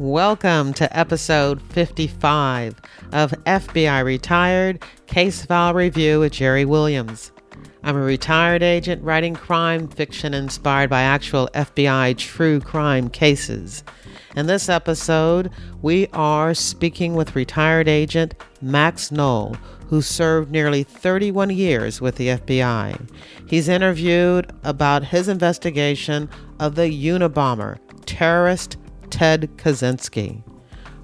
Welcome to episode 55 of FBI Retired Case File Review with Jerry Williams. I'm a retired agent writing crime fiction inspired by actual FBI true crime cases. In this episode, we are speaking with retired agent Max Noel, who served nearly 31 years with the FBI. He's interviewed about his investigation of the Unabomber terrorist Ted Kaczynski.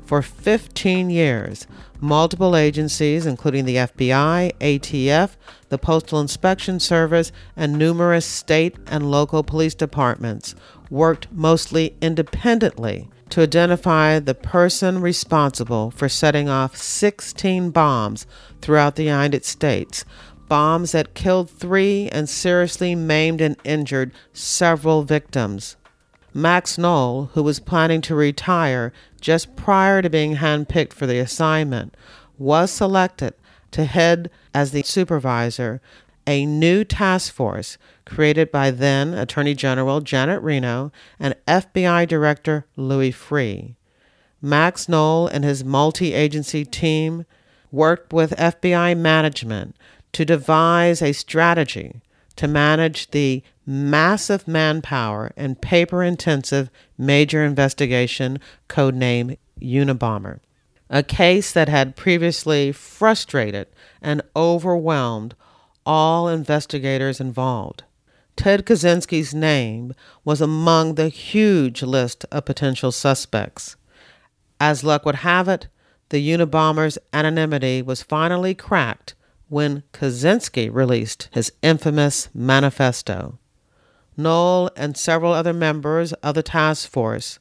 For 15 years, multiple agencies, including the FBI, ATF, the Postal Inspection Service, and numerous state and local police departments, worked mostly independently to identify the person responsible for setting off 16 bombs throughout the United States, bombs that killed three and seriously maimed and injured several victims. Max Noel, who was planning to retire just prior to being handpicked for the assignment, was selected to head as the supervisor a new task force created by then Attorney General Janet Reno and FBI Director Louis Freeh. Max Noel and his multi agency team worked with FBI management to devise a strategy to manage the massive manpower and paper intensive major investigation codenamed Unabomber, a case that had previously frustrated and overwhelmed all investigators involved. Ted Kaczynski's name was among the huge list of potential suspects. As luck would have it, the Unabomber's anonymity was finally cracked when Kaczynski released his infamous manifesto. Noel and several other members of the task force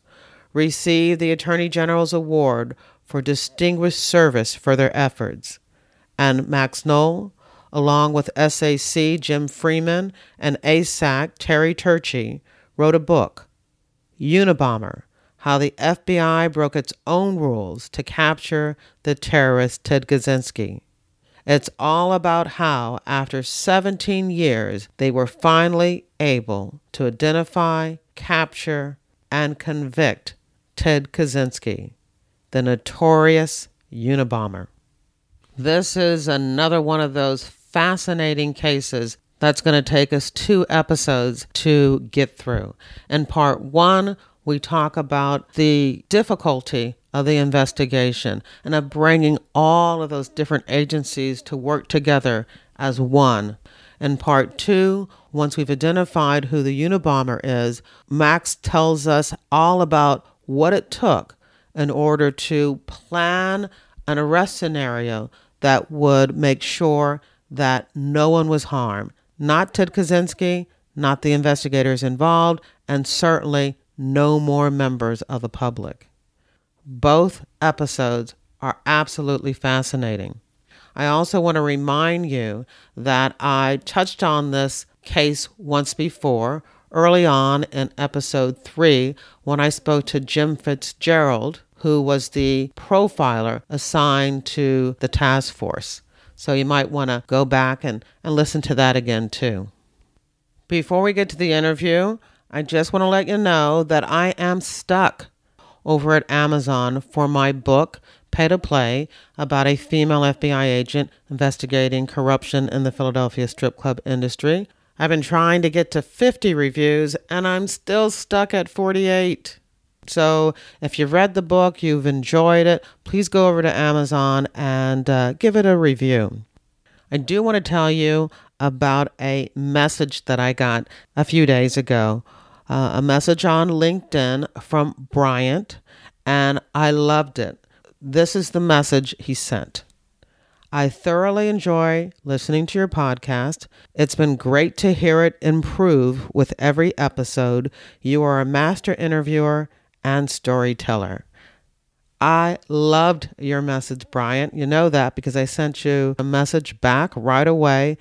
received the Attorney General's Award for Distinguished Service for their efforts, and Max Noel along with SAC Jim Freeman and ASAC Terry Turchie, wrote a book, Unabomber How the FBI Broke Its Own Rules to Capture the Terrorist Ted Kaczynski. It's all about how, after 17 years, they were finally able to identify, capture, and convict Ted Kaczynski, the notorious Unabomber. This is another one of those fascinating cases that's going to take us two episodes to get through. In part one, we talk about the difficulty of the investigation and of bringing all of those different agencies to work together as one. In part two, once we've identified who the Unabomber is, Max tells us all about what it took in order to plan an arrest scenario that would make sure that no one was harmed. Not Ted Kaczynski, not the investigators involved, and certainly no more members of the public. Both episodes are absolutely fascinating. I also want to remind you that I touched on this case once before, early on in episode three, when I spoke to Jim Fitzgerald, who was the profiler assigned to the task force. So you might want to go back and, and listen to that again too. Before we get to the interview, I just want to let you know that I am stuck over at Amazon for my book, Pay to Play, about a female FBI agent investigating corruption in the Philadelphia strip club industry. I've been trying to get to 50 reviews and I'm still stuck at 48. So if you've read the book, you've enjoyed it, please go over to Amazon and uh, give it a review. I do want to tell you about a message that I got a few days ago. Uh, a message on LinkedIn from Bryant, and I loved it. This is the message he sent. I thoroughly enjoy listening to your podcast. It's been great to hear it improve with every episode. You are a master interviewer and storyteller. I loved your message, Bryant. You know that because I sent you a message back right away,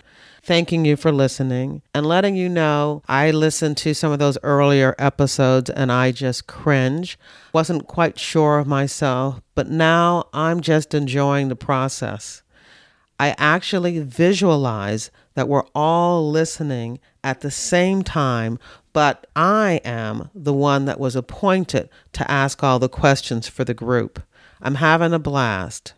thanking you for listening and letting you know I listened to some of those earlier episodes and I just cringe. Wasn't quite sure of myself, but now I'm just enjoying the process. I actually visualize that we're all listening at the same time but I am the one that was appointed to ask all the questions for the group. I'm having a blast.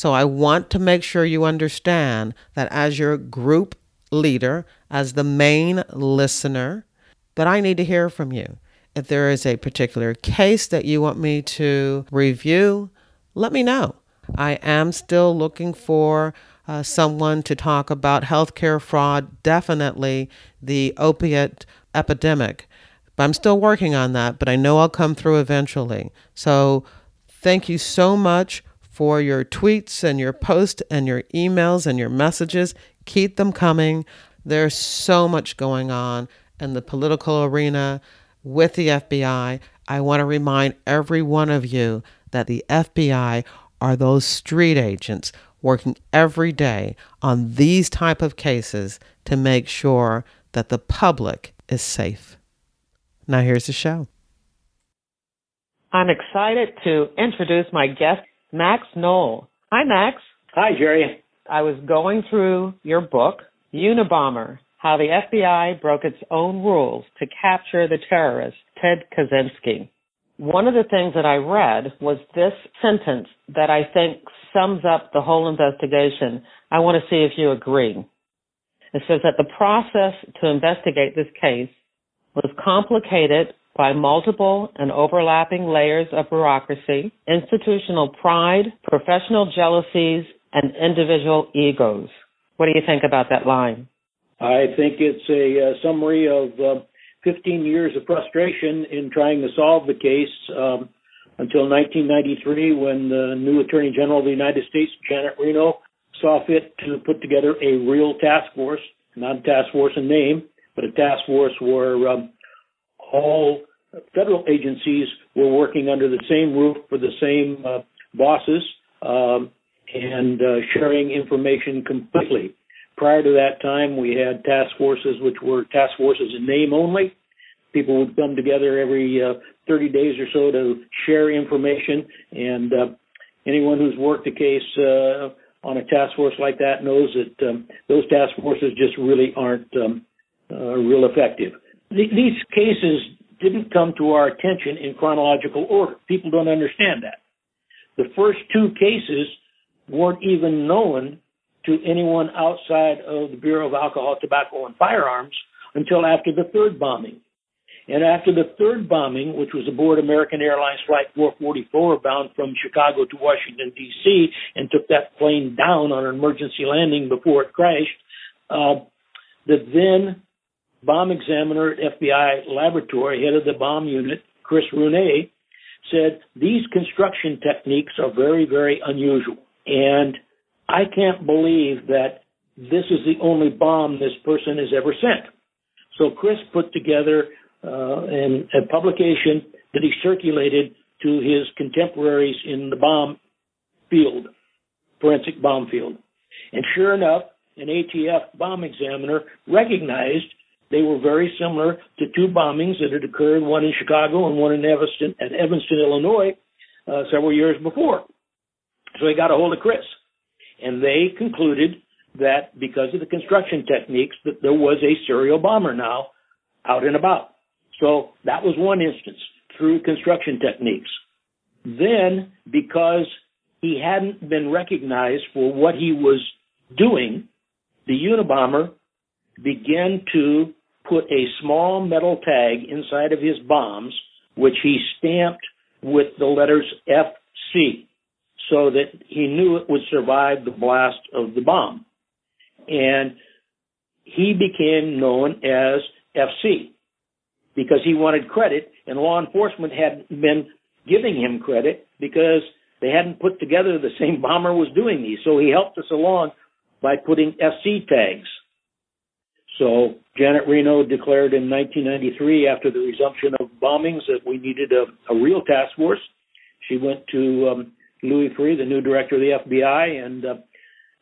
So I want to make sure you understand that as your group leader, as the main listener, that I need to hear from you. If there is a particular case that you want me to review, let me know. I am still looking for uh, someone to talk about healthcare fraud, definitely the opiate epidemic. But I'm still working on that, but I know I'll come through eventually. So thank you so much for your tweets and your posts and your emails and your messages. Keep them coming. There's so much going on in the political arena with the FBI. I want to remind every one of you that the FBI are those street agents working every day on these type of cases to make sure that the public is safe. Now here's the show. I'm excited to introduce my guest, Max Noel. Hi, Max. Hi, Jerry. I was going through your book, Unabomber, how the FBI broke its own rules to capture the terrorist, Ted Kaczynski. One of the things that I read was this sentence that I think sums up the whole investigation. I want to see if you agree. It says that the process to investigate this case was complicated by multiple and overlapping layers of bureaucracy, institutional pride, professional jealousies, and individual egos. What do you think about that line? I think it's a, a summary of uh, 15 years of frustration in trying to solve the case um, until 1993 when the new Attorney General of the United States, Janet Reno, saw fit to put together a real task force, not a task force in name, but a task force where um, all federal agencies were working under the same roof for the same uh, bosses um, and uh, sharing information completely. Prior to that time, we had task forces which were task forces in name only. People would come together every uh, 30 days or so to share information, and uh, anyone who's worked a case uh, on a task force like that knows that um, those task forces just really aren't um, uh, real effective. Th- these cases didn't come to our attention in chronological order. People don't understand that. The first two cases weren't even known to anyone outside of the Bureau of Alcohol, Tobacco, and Firearms until after the third bombing. And after the third bombing, which was aboard American Airlines Flight 444 bound from Chicago to Washington, D.C., and took that plane down on an emergency landing before it crashed, uh, the then bomb examiner at FBI laboratory, head of the bomb unit, Chris Ronay, said these construction techniques are very, very unusual. And I can't believe that this is the only bomb this person has ever sent. So Chris put together uh, an, a publication that he circulated to his contemporaries in the bomb field, forensic bomb field. And sure enough, an ATF bomb examiner recognized they were very similar to two bombings that had occurred, one in Chicago and one in Evanston, at Evanston, Illinois, uh, several years before. So he got a hold of Chris and they concluded that because of the construction techniques that there was a serial bomber now out and about. So that was one instance through construction techniques. Then because he hadn't been recognized for what he was doing, the Unabomber began to put a small metal tag inside of his bombs, which he stamped with the letters FC so that he knew it would survive the blast of the bomb. And he became known as FC because he wanted credit and law enforcement hadn't been giving him credit because they hadn't put together the same bomber was doing these. So he helped us along by putting FC tags. So Janet Reno declared in 1993 after the resumption of bombings that we needed a, a real task force. She went to um, Louis Freeh, the new director of the FBI, and uh,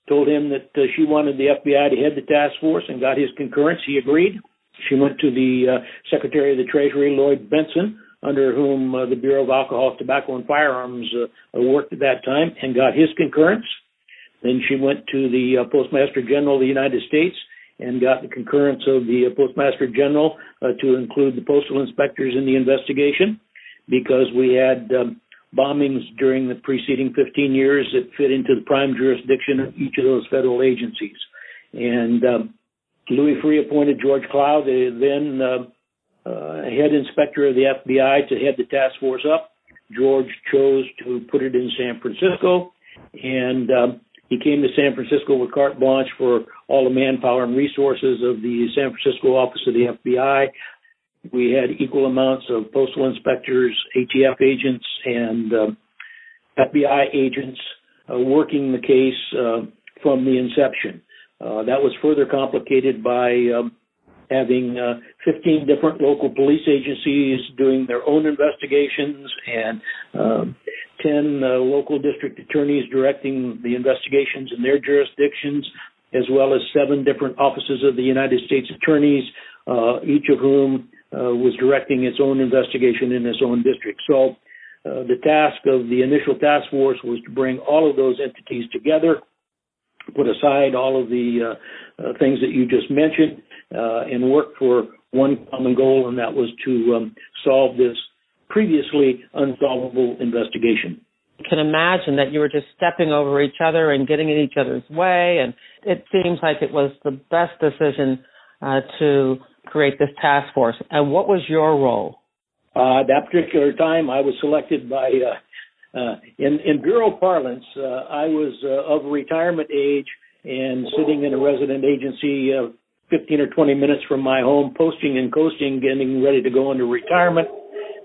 told him that uh, she wanted the FBI to head the task force and got his concurrence. He agreed. She went to the uh, Secretary of the Treasury, Lloyd Bentsen, under whom uh, the Bureau of Alcohol, Tobacco, and Firearms uh, worked at that time, and got his concurrence. Then she went to the uh, Postmaster General of the United States and got the concurrence of the Postmaster General uh, to include the postal inspectors in the investigation because we had um, bombings during the preceding 15 years that fit into the prime jurisdiction of each of those federal agencies. And um, Louis Freeh appointed George Clow, the then uh, uh, head inspector of the FBI, to head the task force up. George chose to put it in San Francisco, and um, he came to San Francisco with carte blanche for all the manpower and resources of the San Francisco office of the FBI. We had equal amounts of postal inspectors, ATF agents, and uh, FBI agents uh, working the case uh, from the inception. Uh, that was further complicated by um, having uh, 15 different local police agencies doing their own investigations and um, 10 uh, local district attorneys directing the investigations in their jurisdictions, as well as seven different offices of the United States attorneys, uh, each of whom uh, was directing its own investigation in its own district. So uh, the task of the initial task force was to bring all of those entities together, put aside all of the uh, uh, things that you just mentioned, and work for one common goal, and that was to um, solve this previously unsolvable investigation. I can imagine that you were just stepping over each other and getting in each other's way, and it seems like it was the best decision uh, to create this task force. And what was your role? Uh, that particular time, I was selected by, uh, uh, in, in bureau parlance, uh, I was uh, of retirement age and sitting in a resident agency 15 or 20 minutes from my home, posting and coasting, getting ready to go into retirement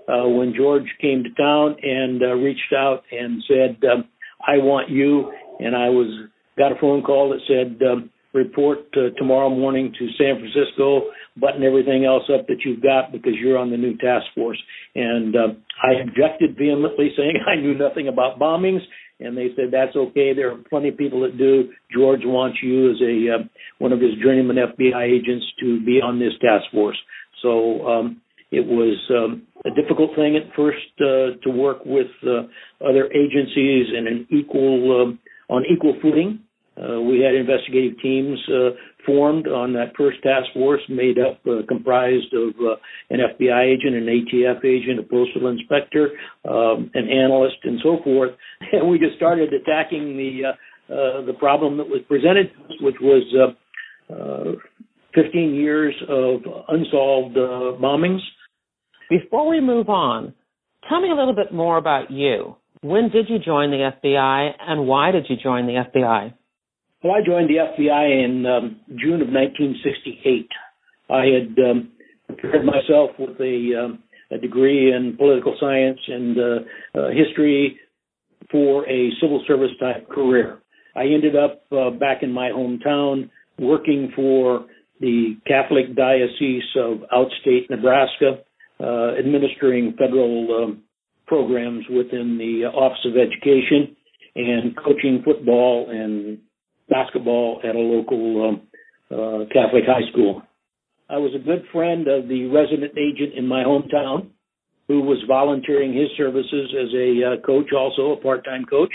uh, when George came to town and uh, reached out and said, um, "I want you." And I was got a phone call that said, um, "Report uh, tomorrow morning to San Francisco. Button everything else up that you've got because you're on the new task force." And uh, I objected vehemently, saying I knew nothing about bombings. And they said that's okay. There are plenty of people that do. George wants you as a uh, one of his journeyman FBI agents to be on this task force. So um, it was um, a difficult thing at first uh, to work with uh, other agencies and an equal um, on equal footing. Uh, we had investigative teams uh, formed on that first task force, made up uh, comprised of uh, an FBI agent, an ATF agent, a postal inspector, um, an analyst, and so forth. And we just started attacking the uh, the problem that was presented, which was 15 years of unsolved bombings before we move on, tell me a little bit more about you. When did you join the FBI and why did you join the FBI? Well, I joined the FBI in um, June of 1968. I had um, prepared myself with a, um, a, degree in political science and uh, uh, history for a civil service type career. I ended up uh, back in my hometown working for the Catholic Diocese of Outstate Nebraska uh, administering federal um, programs within the Office of Education and coaching football and basketball at a local um, uh, Catholic high school. I was a good friend of the resident agent in my hometown who was volunteering his services as a uh, coach, also a part-time coach.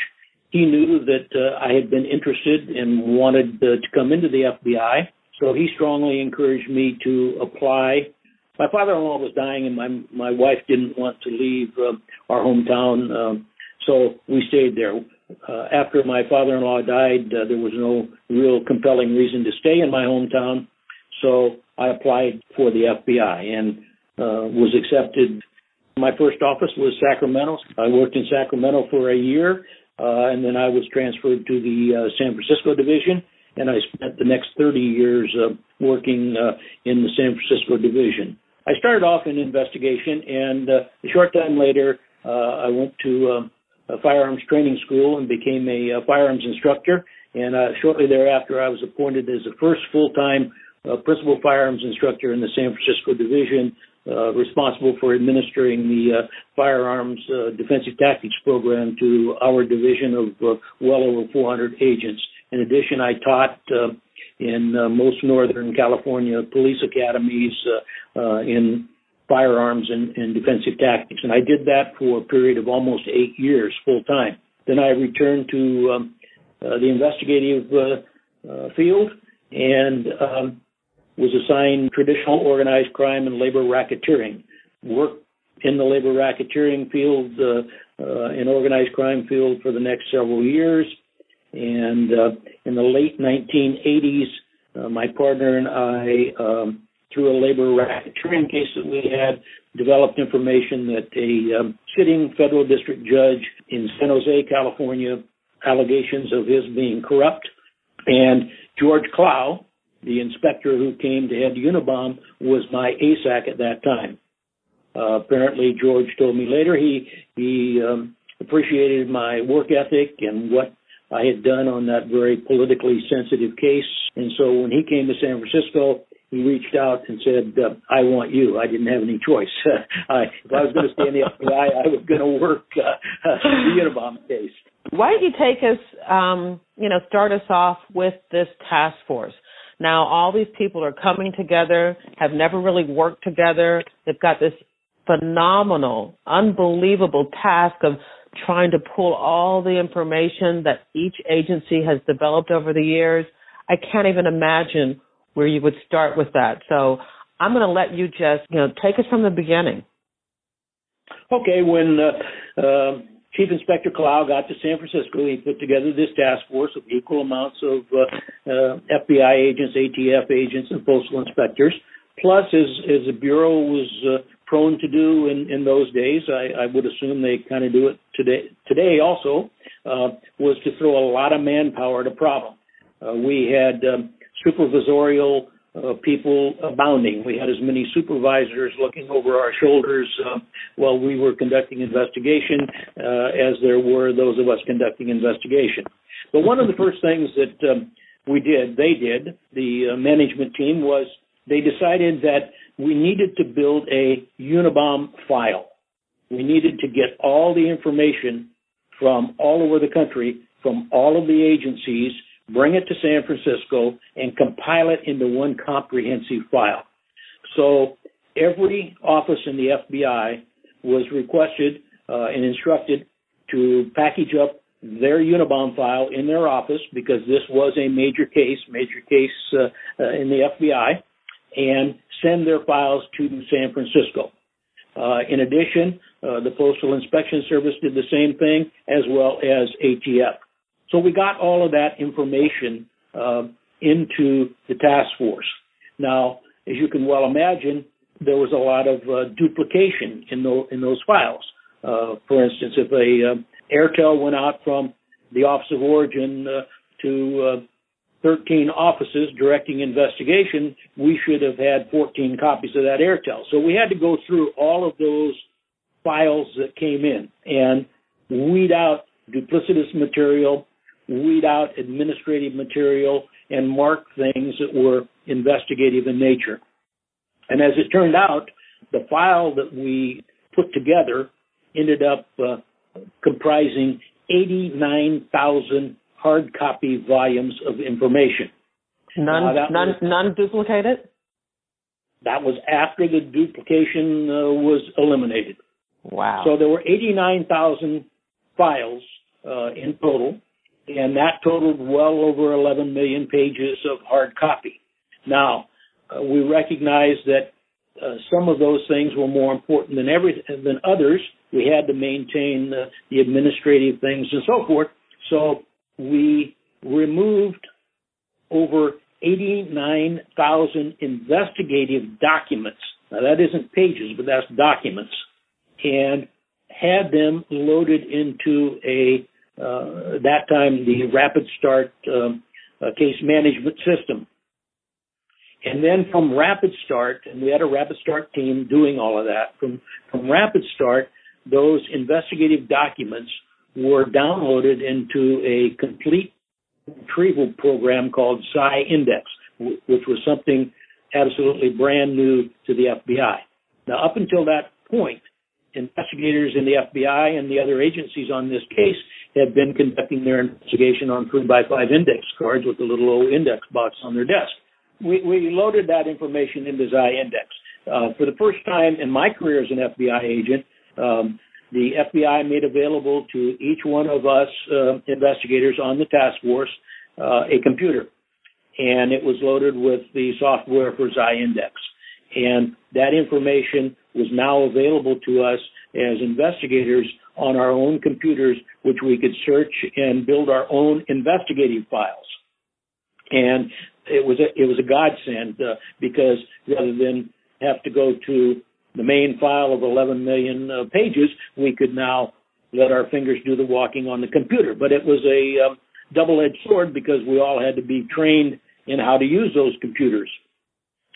He knew that uh, I had been interested and wanted uh, to come into the FBI, so he strongly encouraged me to apply my father-in-law was dying, and my my wife didn't want to leave uh, our hometown, um, so we stayed there. Uh, after my father-in-law died, uh, there was no real compelling reason to stay in my hometown, so I applied for the FBI and uh, was accepted. My first office was Sacramento. I worked in Sacramento for a year, uh, and then I was transferred to the uh, San Francisco division, and I spent the next 30 years uh, working uh, in the San Francisco division. I started off in investigation, and uh, a short time later, uh, I went to a firearms training school and became a, a firearms instructor. And uh, shortly thereafter, I was appointed as the first full-time uh, principal firearms instructor in the San Francisco division, uh, responsible for administering the uh, firearms uh, defensive tactics program to our division of uh, well over 400 agents. In addition, I taught uh, in uh, most Northern California police academies uh, uh, in firearms and, and, defensive tactics. And I did that for a period of almost eight years full time. Then I returned to um, uh, the investigative uh, uh, field and um, was assigned traditional organized crime and labor racketeering. Worked in the labor racketeering field, uh, uh, in organized crime field for the next several years. And uh, in the late 1980s, uh, my partner and I, um, through a labor racketeering case that we had, developed information that a um, sitting federal district judge in San Jose, California, allegations of his being corrupt, and George Clow, the inspector who came to head Unabom, was my ASAC at that time. Uh, apparently, George told me later he he um, appreciated my work ethic and what I had done on that very politically sensitive case. And so when he came to San Francisco, he reached out and said, uh, "I want you." I didn't have any choice. I, if I was going to stay in the FBI, I was going to work uh, the Unabom case. Why don't you take us, um, you know, start us off with this task force? Now, all these people are coming together, have never really worked together. They've got this phenomenal, unbelievable task of trying to pull all the information that each agency has developed over the years. I can't even imagine where you would start with that. So I'm going to let you just, you know, take us from the beginning. Okay, when uh, uh, Chief Inspector Clow got to San Francisco, he put together this task force of equal amounts of uh, uh FBI agents, ATF agents, and postal inspectors. Plus, as, as the Bureau was uh, prone to do in, in those days, I, I would assume they kind of do it today, today also, uh, was to throw a lot of manpower at a problem. We had um, supervisorial uh, people abounding. We had as many supervisors looking over our shoulders uh, while we were conducting investigation uh, as there were those of us conducting investigation. But one of the first things that um, we did, they did, the uh, management team, was they decided that we needed to build a Unabom file. We needed to get all the information from all over the country, from all of the agencies, bring it to San Francisco, and compile it into one comprehensive file. So every office in the FBI was requested uh, and instructed to package up their Unabom file in their office because this was a major case, major case uh, uh, in the FBI, and send their files to San Francisco. Uh, in addition, uh, the Postal Inspection Service did the same thing, as well as ATF. So we got all of that information uh, into the task force. Now, as you can well imagine, there was a lot of uh, duplication in, in those files. Uh, for instance, if a uh, Airtel went out from the Office of Origin uh, to uh, 13 offices directing investigation, we should have had 14 copies of that Airtel. So we had to go through all of those files that came in and weed out duplicitous material weed out administrative material and mark things that were investigative in nature. And as it turned out, the file that we put together ended up uh, comprising 89,000 hard copy volumes of information. None, uh, none, was, none duplicated? That was after the duplication uh, was eliminated. Wow. So there were 89,000 files uh, in total and that totaled well over 11 million pages of hard copy. Now, uh, we recognize that uh, some of those things were more important than every than others. We had to maintain the administrative things and so forth. So we removed over 89,000 investigative documents. Now that isn't pages, but that's documents, and had them loaded into a uh, that time the Rapid Start um, uh, case management system. And then from Rapid Start, and we had a Rapid Start team doing all of that. From from Rapid Start, those investigative documents were downloaded into a complete retrieval program called ZyINDEX, which was something absolutely brand new to the FBI. Now, up until that point, investigators in the FBI and the other agencies on this case had been conducting their investigation on 3 by 5 index cards with a little old index box on their desk. We, we loaded that information into ZyINDEX. Uh, for the first time in my career as an FBI agent, um, the FBI made available to each one of us uh, investigators on the task force uh, a computer. and it was loaded with the software for ZyINDEX. And that information was now available to us as investigators on our own computers, which we could search and build our own investigative files. And it was a, it was a godsend uh, because rather than have to go to the main file of 11 million uh, pages, we could now let our fingers do the walking on the computer. But it was a um, double-edged sword because we all had to be trained in how to use those computers.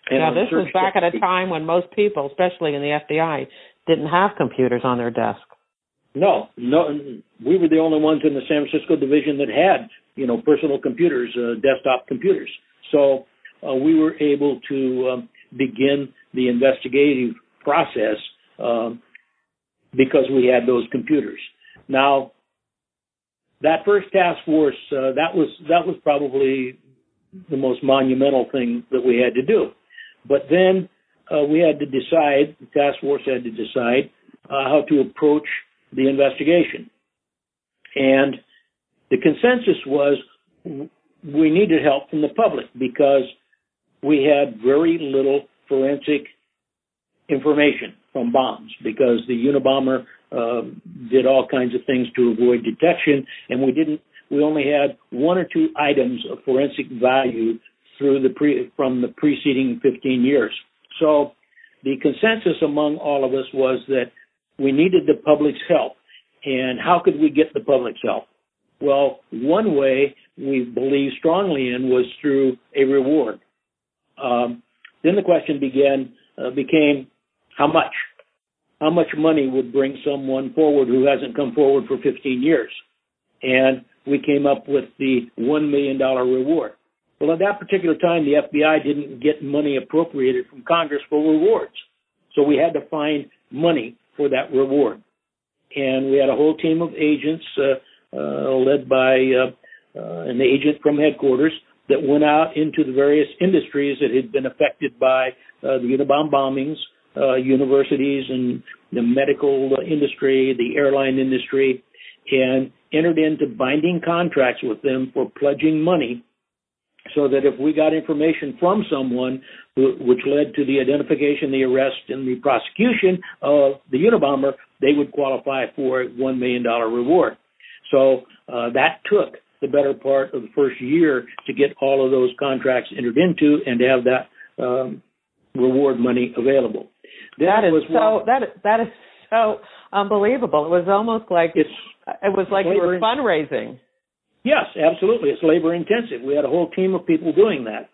And now, this was back at a time when most people, especially in the FBI, didn't have computers on their desk. No, no, we were the only ones in the San Francisco division that had, you know, personal computers, uh, desktop computers. So uh, we were able to um, begin the investigative process um, because we had those computers. Now, that first task force, uh, that was that was probably the most monumental thing that we had to do. But then uh, we had to decide, the task force had to decide uh, how to approach the investigation. And the consensus was we needed help from the public because we had very little forensic information from bombs because the Unabomber uh, did all kinds of things to avoid detection, and we didn't. We only had one or two items of forensic value through the pre, from the preceding 15 years. So the consensus among all of us was that we needed the public's help. And how could we get the public's help? Well, one way we believe strongly in was through a reward. Um, then the question began uh, became how much? How much money would bring someone forward who hasn't come forward for 15 years? And we came up with the $1 million reward. Well, at that particular time, the FBI didn't get money appropriated from Congress for rewards. So we had to find money for that reward. And we had a whole team of agents, uh, uh, led by uh, uh an agent from headquarters, that went out into the various industries that had been affected by uh, the Unabomb bombings, uh, universities and the medical industry, the airline industry, and entered into binding contracts with them for pledging money so that if we got information from someone who, which led to the identification, the arrest, and the prosecution of the Unabomber, they would qualify for a $1 million reward. So uh, that took the better part of the first year to get all of those contracts entered into and to have that um, reward money available. That is so that that is so unbelievable. It was almost like it's, it was like you were fundraising. Yes, absolutely. It's labor intensive. We had a whole team of people doing that.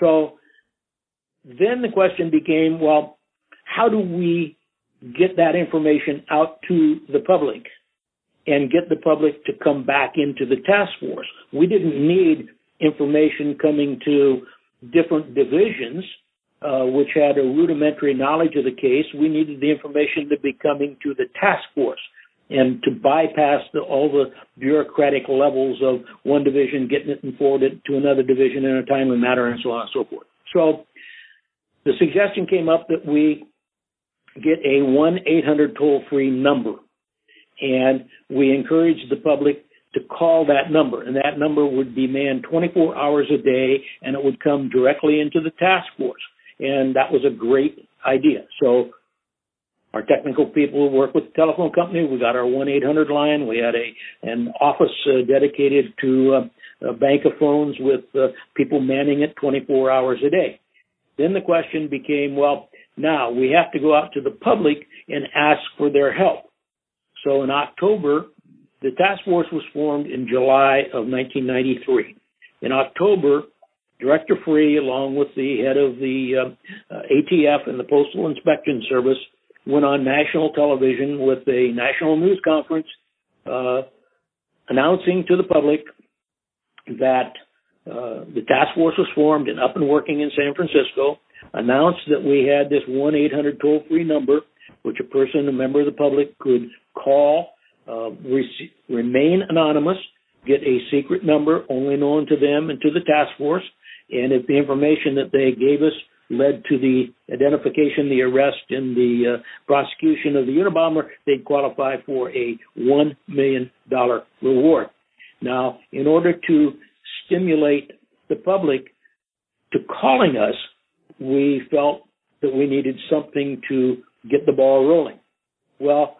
So then the question became, well, how do we get that information out to the public and get the public to come back into the task force? We didn't need information coming to different divisions, uh, which had a rudimentary knowledge of the case. We needed the information to be coming to the task force and to bypass the, all the bureaucratic levels of one division getting it and forwarded to another division in a timely manner and so on and so forth. So the suggestion came up that we get a 1-800 toll-free number and we encouraged the public to call that number and that number would be manned 24 hours a day and it would come directly into the task force and that was a great idea. So our technical people work with the telephone company. We got our 1-800 line. We had a an office uh, dedicated to uh, bank of phones with uh, people manning it 24 hours a day. Then the question became, well, now we have to go out to the public and ask for their help. So in October, the task force was formed in July of 1993. In October, Director Freeh, along with the head of the uh, uh, ATF and the Postal Inspection Service, went on national television with a national news conference uh, announcing to the public that uh, the task force was formed and up and working in San Francisco, announced that we had this 1 800 toll free number, which a person, a member of the public, could call, uh, re- remain anonymous, get a secret number only known to them and to the task force. And if the information that they gave us led to the identification, the arrest, and the uh, prosecution of the Unabomber, they'd qualify for a $1 million reward. Now, in order to stimulate the public to calling us, we felt that we needed something to get the ball rolling. Well,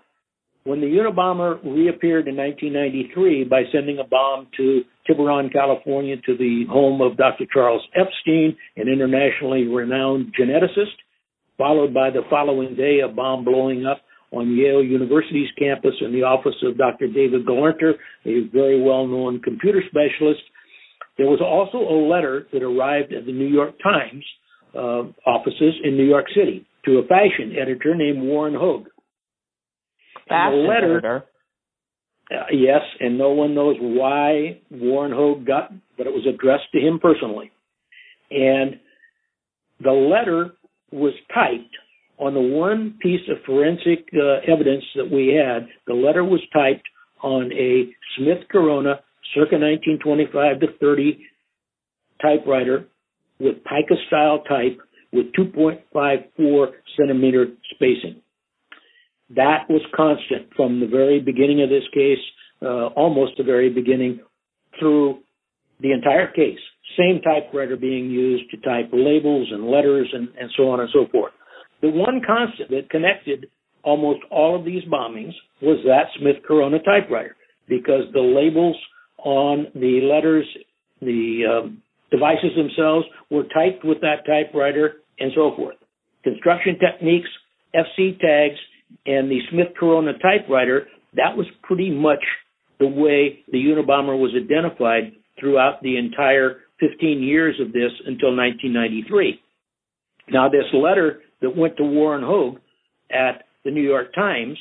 when the Unabomber reappeared in 1993 by sending a bomb to Tiburon, California, to the home of Dr. Charles Epstein, an internationally renowned geneticist, followed by the following day a bomb blowing up on Yale University's campus in the office of Dr. David Gelernter, a very well-known computer specialist. There was also a letter that arrived at the New York Times uh, offices in New York City to a fashion editor named Warren Hoge. The letter, editor. Uh, yes, and no one knows why Warren Hoge got, but it was addressed to him personally. And the letter was typed on the one piece of forensic uh, evidence that we had. The letter was typed on a Smith Corona circa 1925 to 30 typewriter with pica style type with 2.54 centimeter spacing. That was constant from the very beginning of this case, uh, almost the very beginning, through the entire case. Same typewriter being used to type labels and letters and, and so on and so forth. The one constant that connected almost all of these bombings was that Smith Corona typewriter because the labels on the letters, the um, devices themselves were typed with that typewriter and so forth. Construction techniques, FC tags, and the Smith Corona typewriter, that was pretty much the way the Unabomber was identified throughout the entire 15 years of this until 1993. Now, this letter that went to Warren Hoge at the New York Times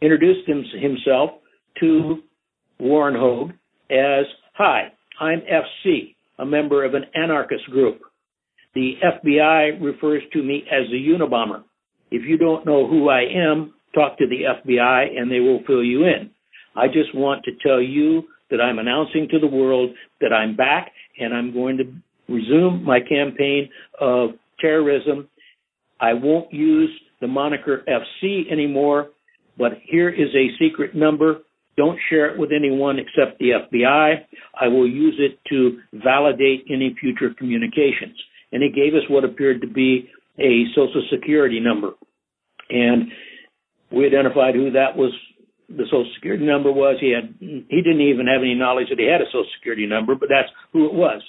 introduced himself to Warren Hoge as, Hi, I'm FC, a member of an anarchist group. The FBI refers to me as the Unabomber. If you don't know who I am, talk to the FBI and they will fill you in. I just want to tell you that I'm announcing to the world that I'm back and I'm going to resume my campaign of terrorism. I won't use the moniker FC anymore, but here is a secret number. Don't share it with anyone except the FBI. I will use it to validate any future communications. And he gave us what appeared to be a social security number. And we identified who that was the social security number was. He had he didn't even have any knowledge that he had a social security number, but that's who it was.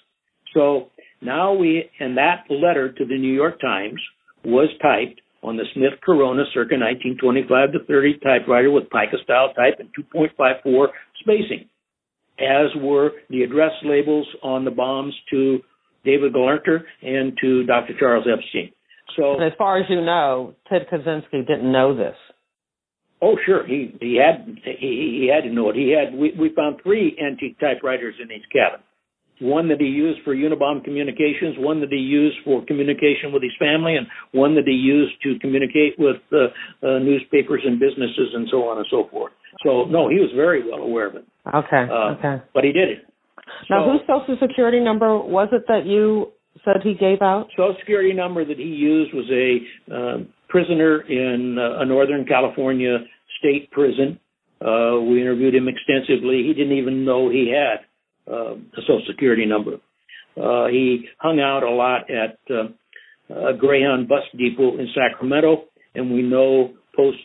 So now we and that letter to the New York Times was typed on the Smith Corona circa 1925 to 30 typewriter with pica style type and 2.54 spacing, as were the address labels on the bombs to David Gelernter and to Dr. Charles Epstein. So, as far as you know, Ted Kaczynski didn't know this. Oh, sure. He he had he, he had to know it. He had we we found three antique typewriters in his cabin one that he used for Unabomb communications, one that he used for communication with his family, and one that he used to communicate with uh, uh, newspapers and businesses and so on and so forth. So, no, he was very well aware of it. Okay. Uh, okay. But he did it. Now, so, whose social security number was it that you said he gave out? Social security number that he used was a uh, prisoner in uh, a Northern California state prison. Uh, we interviewed him extensively. He didn't even know he had a Social Security number. He hung out a lot at a Greyhound bus depot in Sacramento, and we know post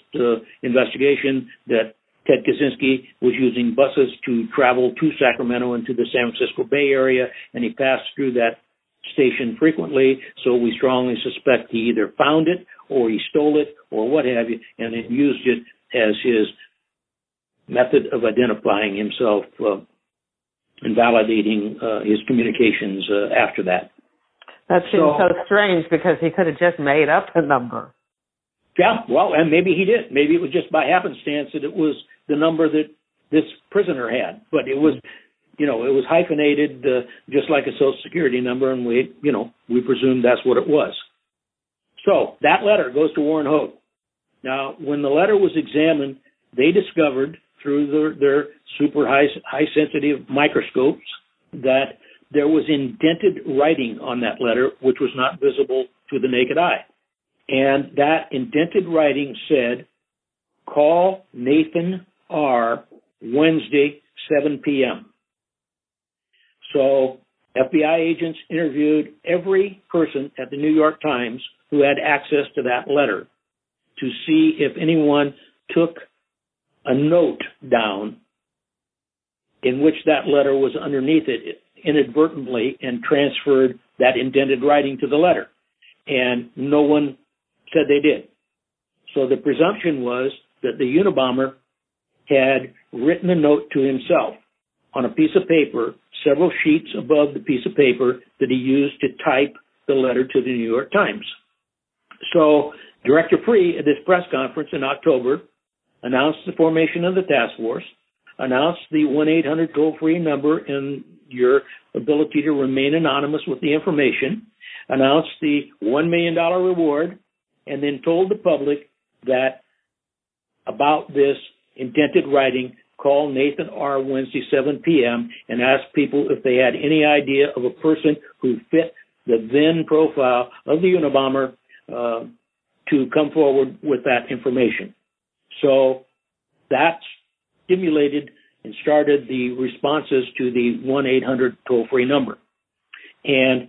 investigation that Ted Kaczynski was using buses to travel to Sacramento and to the San Francisco Bay Area, and he passed through that station frequently. So we strongly suspect he either found it or he stole it or what have you, and then used it as his method of identifying himself uh, and validating uh, his communications uh, after that. That seems so, so strange because he could have just made up a number. Yeah, well, and maybe he did. Maybe it was just by happenstance that it was the number that this prisoner had, but it was, you know, it was hyphenated uh, just like a social security number, and we, you know, we presumed that's what it was. So that letter goes to Warren Hoge. Now, when the letter was examined, they discovered through their, their super high, high sensitive microscopes that there was indented writing on that letter, which was not visible to the naked eye. And that indented writing said, call Nathan R. Wednesday, 7 p.m. So FBI agents interviewed every person at the New York Times who had access to that letter to see if anyone took a note down in which that letter was underneath it inadvertently and transferred that indented writing to the letter. And no one said they did. So the presumption was that the Unabomber had written a note to himself on a piece of paper, several sheets above the piece of paper that he used to type the letter to the New York Times. So Director Freeh at this press conference in October announced the formation of the task force, announced the 1-800 toll-free number and your ability to remain anonymous with the information, announced the $1 million reward, and then told the public that about this indented writing, call Nathan R. Wednesday 7 p.m. and ask people if they had any idea of a person who fit the then profile of the Unabomber uh, to come forward with that information. So that stimulated and started the responses to the 1-800 toll-free number. And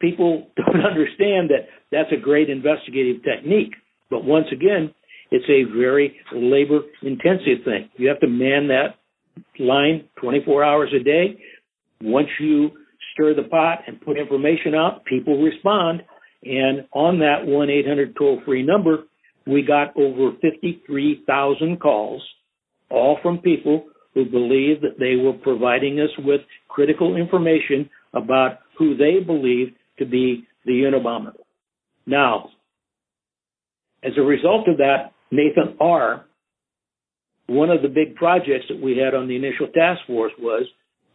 people don't understand that that's a great investigative technique. But once again, it's a very labor intensive thing. You have to man that line 24 hours a day. Once you stir the pot and put information out, people respond. And on that 1-800 toll free number, we got over 53,000 calls, all from people who believed that they were providing us with critical information about who they believed to be the Unabomber. Now, as a result of that, Nathan R., one of the big projects that we had on the initial task force was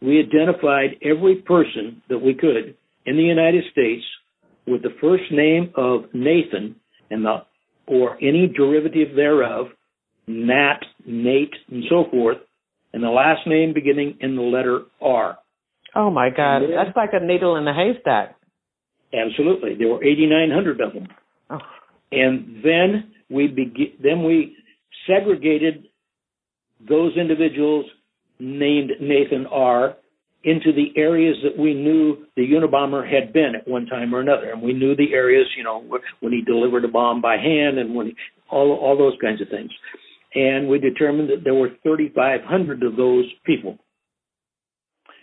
we identified every person that we could in the United States with the first name of Nathan and the or any derivative thereof, Nat, Nate, and so forth, and the last name beginning in the letter R. Oh my God, then, that's like a needle in a haystack. Absolutely, there were 8,900 of them, oh. and then we begin, then we segregated those individuals named Nathan R. into the areas that we knew the Unabomber had been at one time or another, and we knew the areas, you know, when he delivered a bomb by hand and when he, all all those kinds of things, and we determined that there were 3,500 of those people.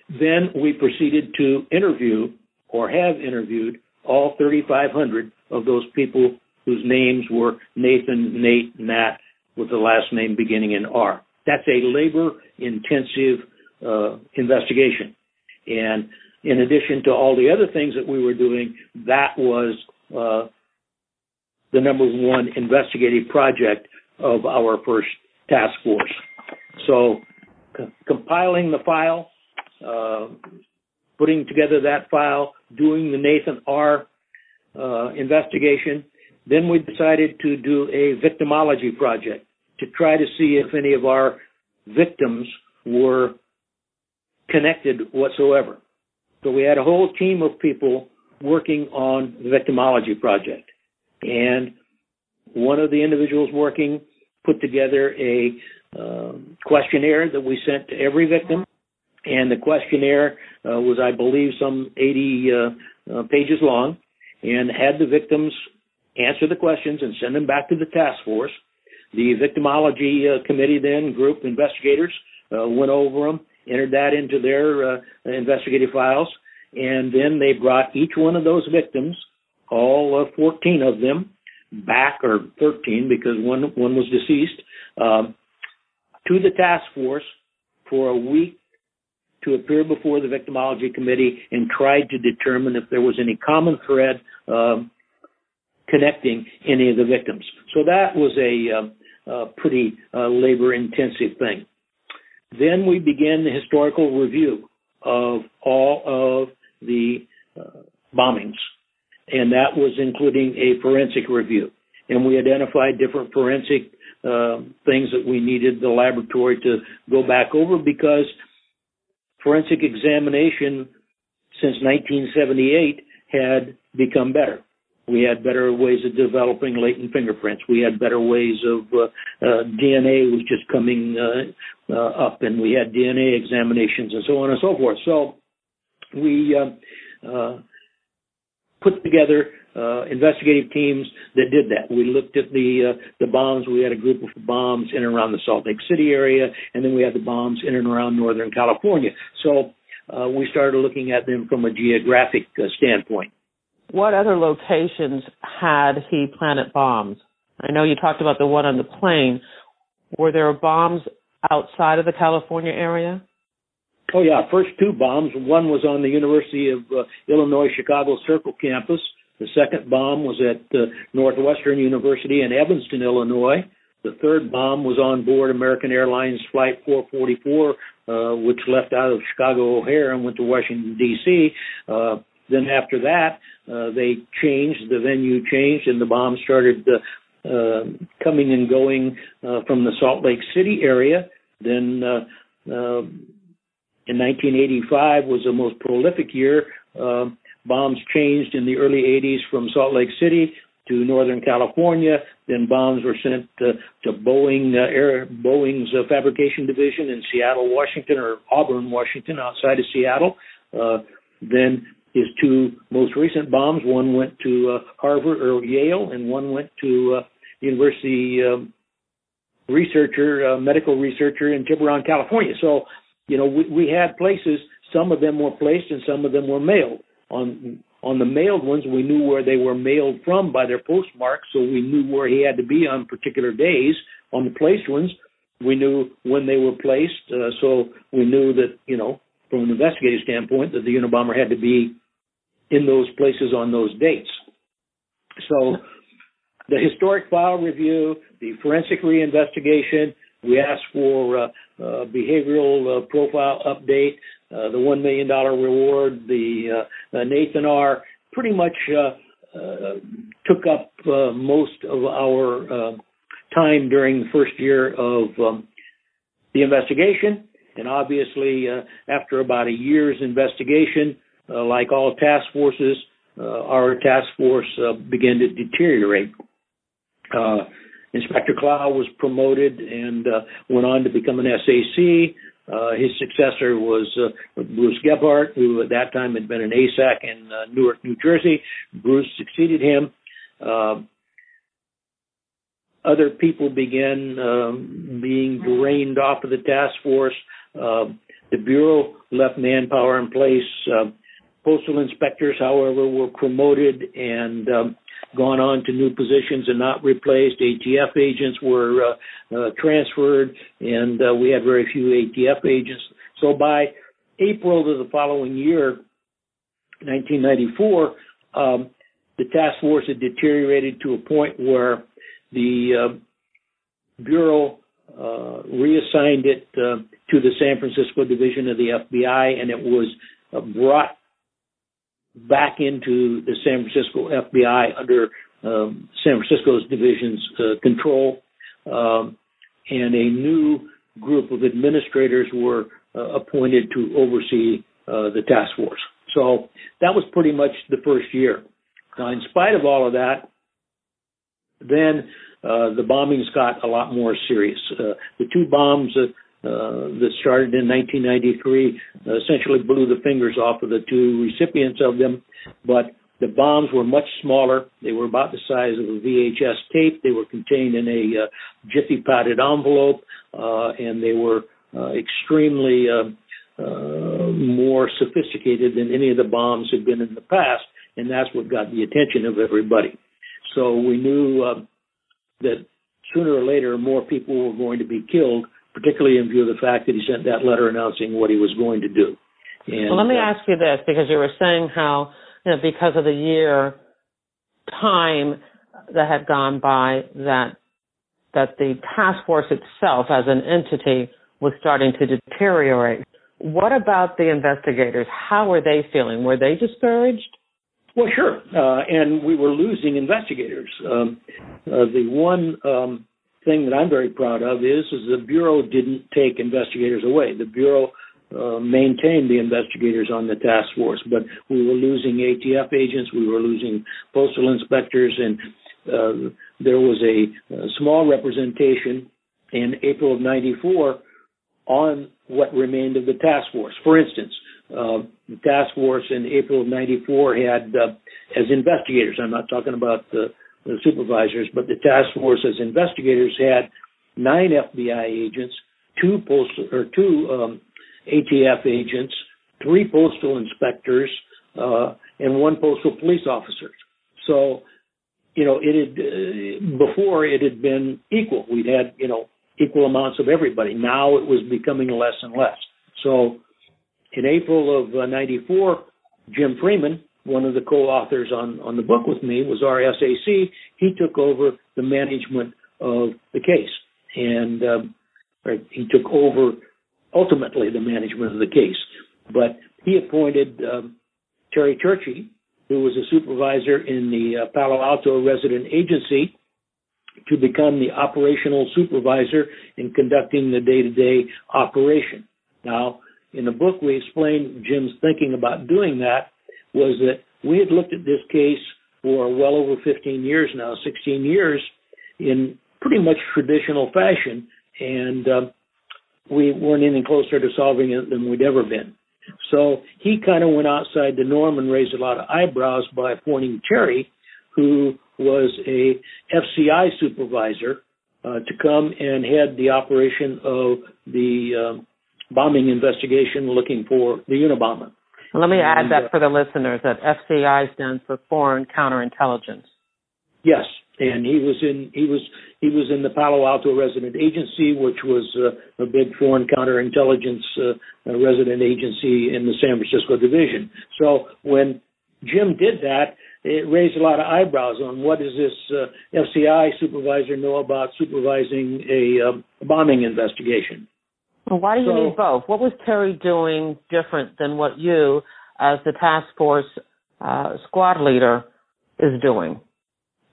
Then we proceeded to interview or have interviewed all 3,500 of those people whose names were Nathan, Nate, Nat, with the last name beginning in R. That's a labor intensive uh, investigation. And in addition to all the other things that we were doing, that was uh, the number one investigative project of our first task force. So c- compiling the file, uh, putting together that file, doing the Nathan R. Uh, investigation, then we decided to do a victimology project to try to see if any of our victims were connected whatsoever. So we had a whole team of people working on the victimology project. And one of the individuals working put together a uh, questionnaire that we sent to every victim. And the questionnaire uh, was, I believe, some 80 uh, uh, pages long and had the victims answer the questions and send them back to the task force. The victimology uh, committee then, group investigators, uh, went over them, entered that into their uh, investigative files, and then they brought each one of those victims, all 14 of them, back, or 13 because one, one was deceased, um, to the task force for a week to appear before the victimology committee and tried to determine if there was any common thread um, connecting any of the victims. So that was a, uh, a pretty uh, labor intensive thing. Then we began the historical review of all of the uh, bombings, and that was including a forensic review. And we identified different forensic uh, things that we needed the laboratory to go back over because forensic examination since 1978 had become better. We had better ways of developing latent fingerprints. We had better ways of uh, uh, DNA was just coming uh, uh, up, and we had DNA examinations and so on and so forth. So we uh, uh, put together uh, investigative teams that did that. We looked at the the bombs. We had a group of bombs in and around the Salt Lake City area, and then we had the bombs in and around Northern California. So we started looking at them from a geographic standpoint. What other locations had he planted bombs? I know you talked about the one on the plane. Were there bombs outside of the California area? Oh yeah, first two bombs. One was on the University of uh, Illinois Chicago Circle campus. The second bomb was at uh, Northwestern University in Evanston, Illinois. The third bomb was on board American Airlines Flight 444, uh, which left out of Chicago O'Hare and went to Washington D.C. Uh, then after that, uh, they changed the venue changed and the bombs started uh, uh, coming and going uh, from the Salt Lake City area. Then uh, uh, in 1985 was the most prolific year. Uh, bombs changed in the early 80s from Salt Lake City to Northern California. Then bombs were sent to, to Boeing, uh, Air, Boeing's uh, fabrication division in Seattle, Washington, or Auburn, Washington, outside of Seattle. Uh, then his two most recent bombs, one went to uh, Harvard or Yale, and one went to uh, University um, researcher, uh, medical researcher in Tiburon, California. So you know, we, we had places. Some of them were placed, and some of them were mailed. On on the mailed ones, we knew where they were mailed from by their postmark, so we knew where he had to be on particular days. On the placed ones, we knew when they were placed, uh, so we knew that you know, from an investigative standpoint, that the Unabomber had to be in those places on those dates. So, the historic file review, the forensic reinvestigation, we asked for uh, uh, behavioral uh, profile update, uh, the $1 million reward, the Nathan R. pretty much took up most of our time during the first year of um, the investigation. And obviously, after about a year's investigation, like all task forces, our task force began to deteriorate. Inspector Clow was promoted and uh, went on to become an SAC. Uh, his successor was uh, Bruce Gebhardt, who at that time had been an ASAC in uh, Newark, New Jersey. Bruce succeeded him. Uh, other people began um, being drained off of the task force. Uh, the Bureau left manpower in place. Postal inspectors, however, were promoted and um, gone on to new positions and not replaced. ATF agents were uh, uh, transferred, and uh, we had very few ATF agents. So by April of the following year, 1994, um, the task force had deteriorated to a point where the uh, Bureau uh, reassigned it uh, to the San Francisco division of the FBI, and it was brought back into the San Francisco FBI under um, San Francisco's division's uh, control, um, and a new group of administrators were uh, appointed to oversee uh, the task force. So that was pretty much the first year. Now, in spite of all of that, then uh, the bombings got a lot more serious. Uh, the two bombs uh, that started in 1993 uh, essentially blew the fingers off of the two recipients of them, but the bombs were much smaller. They were about the size of a VHS tape. They were contained in a uh, jiffy padded envelope, uh, and they were uh, extremely uh, uh, more sophisticated than any of the bombs had been in the past, and that's what got the attention of everybody. So we knew uh, that sooner or later more people were going to be killed particularly in view of the fact that he sent that letter announcing what he was going to do. And, well, let me uh, ask you this, because you were saying how, you know, because of the year time that had gone by, that that the task force itself as an entity was starting to deteriorate. What about the investigators? How were they feeling? Were they discouraged? Well, sure. Uh, and we were losing investigators. Um, uh, the one um, thing that I'm very proud of is is the bureau didn't take investigators away. The bureau uh, maintained the investigators on the task force, but we were losing ATF agents, we were losing postal inspectors, and uh, there was a, a small representation in April of '94 on what remained of the task force. For instance, uh, the task force in April of '94 had, uh, as investigators, I'm not talking about the, the supervisors, but the task force as investigators had nine FBI agents, two postal or two um, ATF agents, three postal inspectors, uh, and one postal police officer. So, you know, it had uh, before it had been equal. We'd had you know equal amounts of everybody. Now it was becoming less and less. So, in April of '94, Jim Freeman, one of the co-authors on on the book with me, was RSAC. He took over the management of the case, and um, he took over ultimately the management of the case. But he appointed um, Terry Turchie, who was a supervisor in the uh, Palo Alto resident agency, to become the operational supervisor in conducting the day-to-day operation. Now, in the book, we explain Jim's thinking about doing that was that we had looked at this case for well over 15 years now, 16 years, in pretty much traditional fashion, and um, we weren't any closer to solving it than we'd ever been. So he kind of went outside the norm and raised a lot of eyebrows by appointing Terry, who was a FCI supervisor, uh, to come and head the operation of the um, bombing investigation looking for the Unabomber. Let me add that uh, for the listeners that FCI stands for Foreign Counterintelligence. Yes, and he was in he was he was in the Palo Alto resident agency, which was uh, a big foreign counterintelligence uh, resident agency in the San Francisco division. So when Jim did that, it raised a lot of eyebrows on what does this uh, FCI supervisor know about supervising a uh, bombing investigation. Well, why do you so, need both? What was Terry doing different than what you, as the task force uh, squad leader, is doing?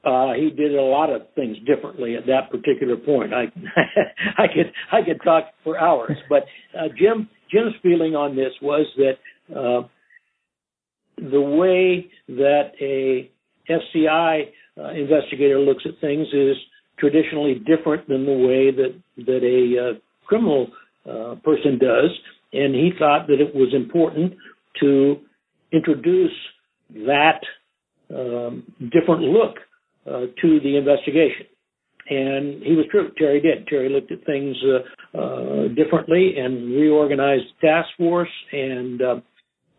Uh, he did a lot of things differently at that particular point. I, I could, I could talk for hours, but uh, Jim, Jim's feeling on this was that uh, the way that a FCI uh, investigator looks at things is traditionally different than the way that that a uh, criminal uh, person does, and he thought that it was important to introduce that um, different look uh, to the investigation. And he was true. Terry did. Terry looked at things uh, uh, differently and reorganized task force. And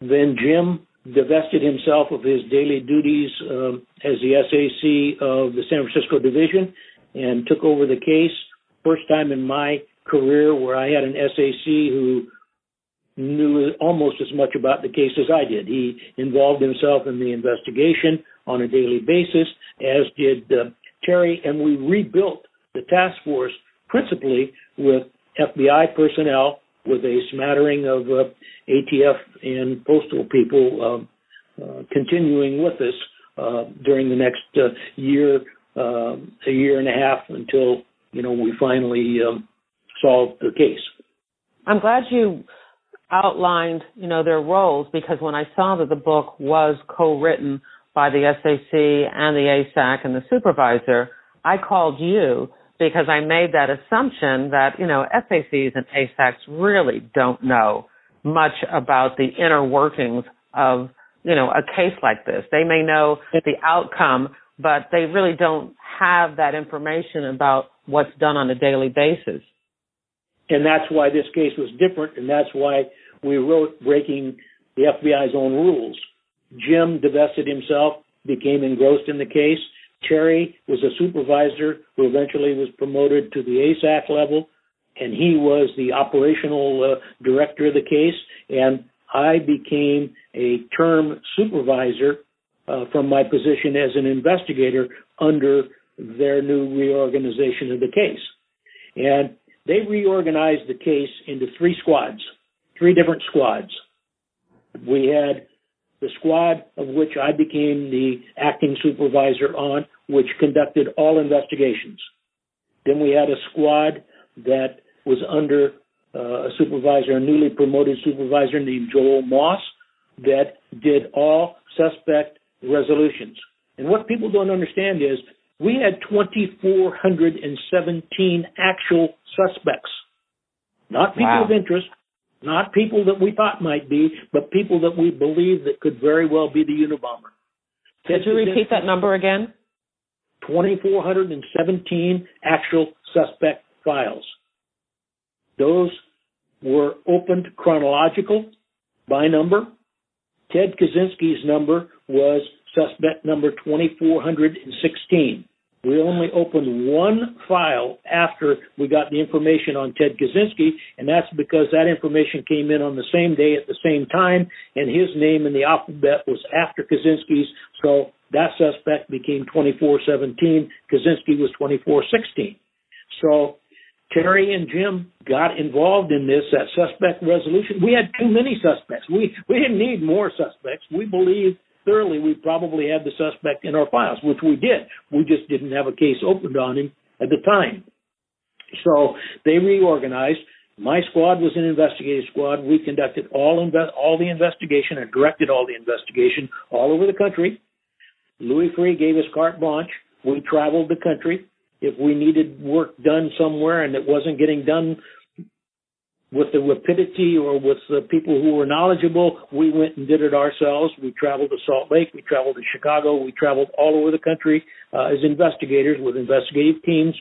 then Jim divested himself of his daily duties um, as the SAC of the San Francisco division and took over the case. First time in my career where I had an SAC who knew almost as much about the case as I did. He involved himself in the investigation on a daily basis, as did uh, Terry, and we rebuilt the task force principally with FBI personnel, with a smattering of uh, ATF and postal people um, uh, continuing with us uh, during the next uh, year, um, a year and a half until you know we finally um, solved the case. I'm glad you outlined, you know, their roles because when I saw that the book was co-written by the SAC and the ASAC and the supervisor, I called you because I made that assumption that, you know, SACs and ASACs really don't know much about the inner workings of, you know, a case like this. They may know the outcome, but they really don't have that information about what's done on a daily basis. And that's why this case was different, and that's why we wrote breaking the FBI's own rules. Jim divested himself, became engrossed in the case. Terry was a supervisor who eventually was promoted to the ASAC level, and he was the operational uh, director of the case. And I became a term supervisor uh, from my position as an investigator under their new reorganization of the case. And they reorganized the case into three squads three different squads. We had the squad of which I became the acting supervisor on, which conducted all investigations. Then we had a squad that was under uh, a supervisor, a newly promoted supervisor named Joel Moss, that did all suspect resolutions. And what people don't understand is we had 2,417 actual suspects, not people wow. of interest, Not people that we thought might be, but people that we believe that could very well be the Unabomber. Could you repeat that number again? 2,417 actual suspect files. Those were opened chronological by number. Ted Kaczynski's number was suspect number 2416. Opened one file after we got the information on Ted Kaczynski, and that's because that information came in on the same day at the same time, and his name in the alphabet was after Kaczynski's, so that suspect became 2417. Kaczynski was 2416. So Terry and Jim got involved in this, that suspect resolution. We had too many suspects. We, we didn't need more suspects. We believed thoroughly we probably had the suspect in our files, which we did. We just didn't have a case opened on him at the time. So they reorganized. My squad was an investigative squad. We conducted all inve- all the investigation and directed all the investigation all over the country. Louis Freeh gave us carte blanche. We traveled the country. If we needed work done somewhere and it wasn't getting done with the rapidity or with the people who were knowledgeable, we went and did it ourselves. We traveled to Salt Lake, we traveled to Chicago, we traveled all over the country uh, as investigators with investigative teams,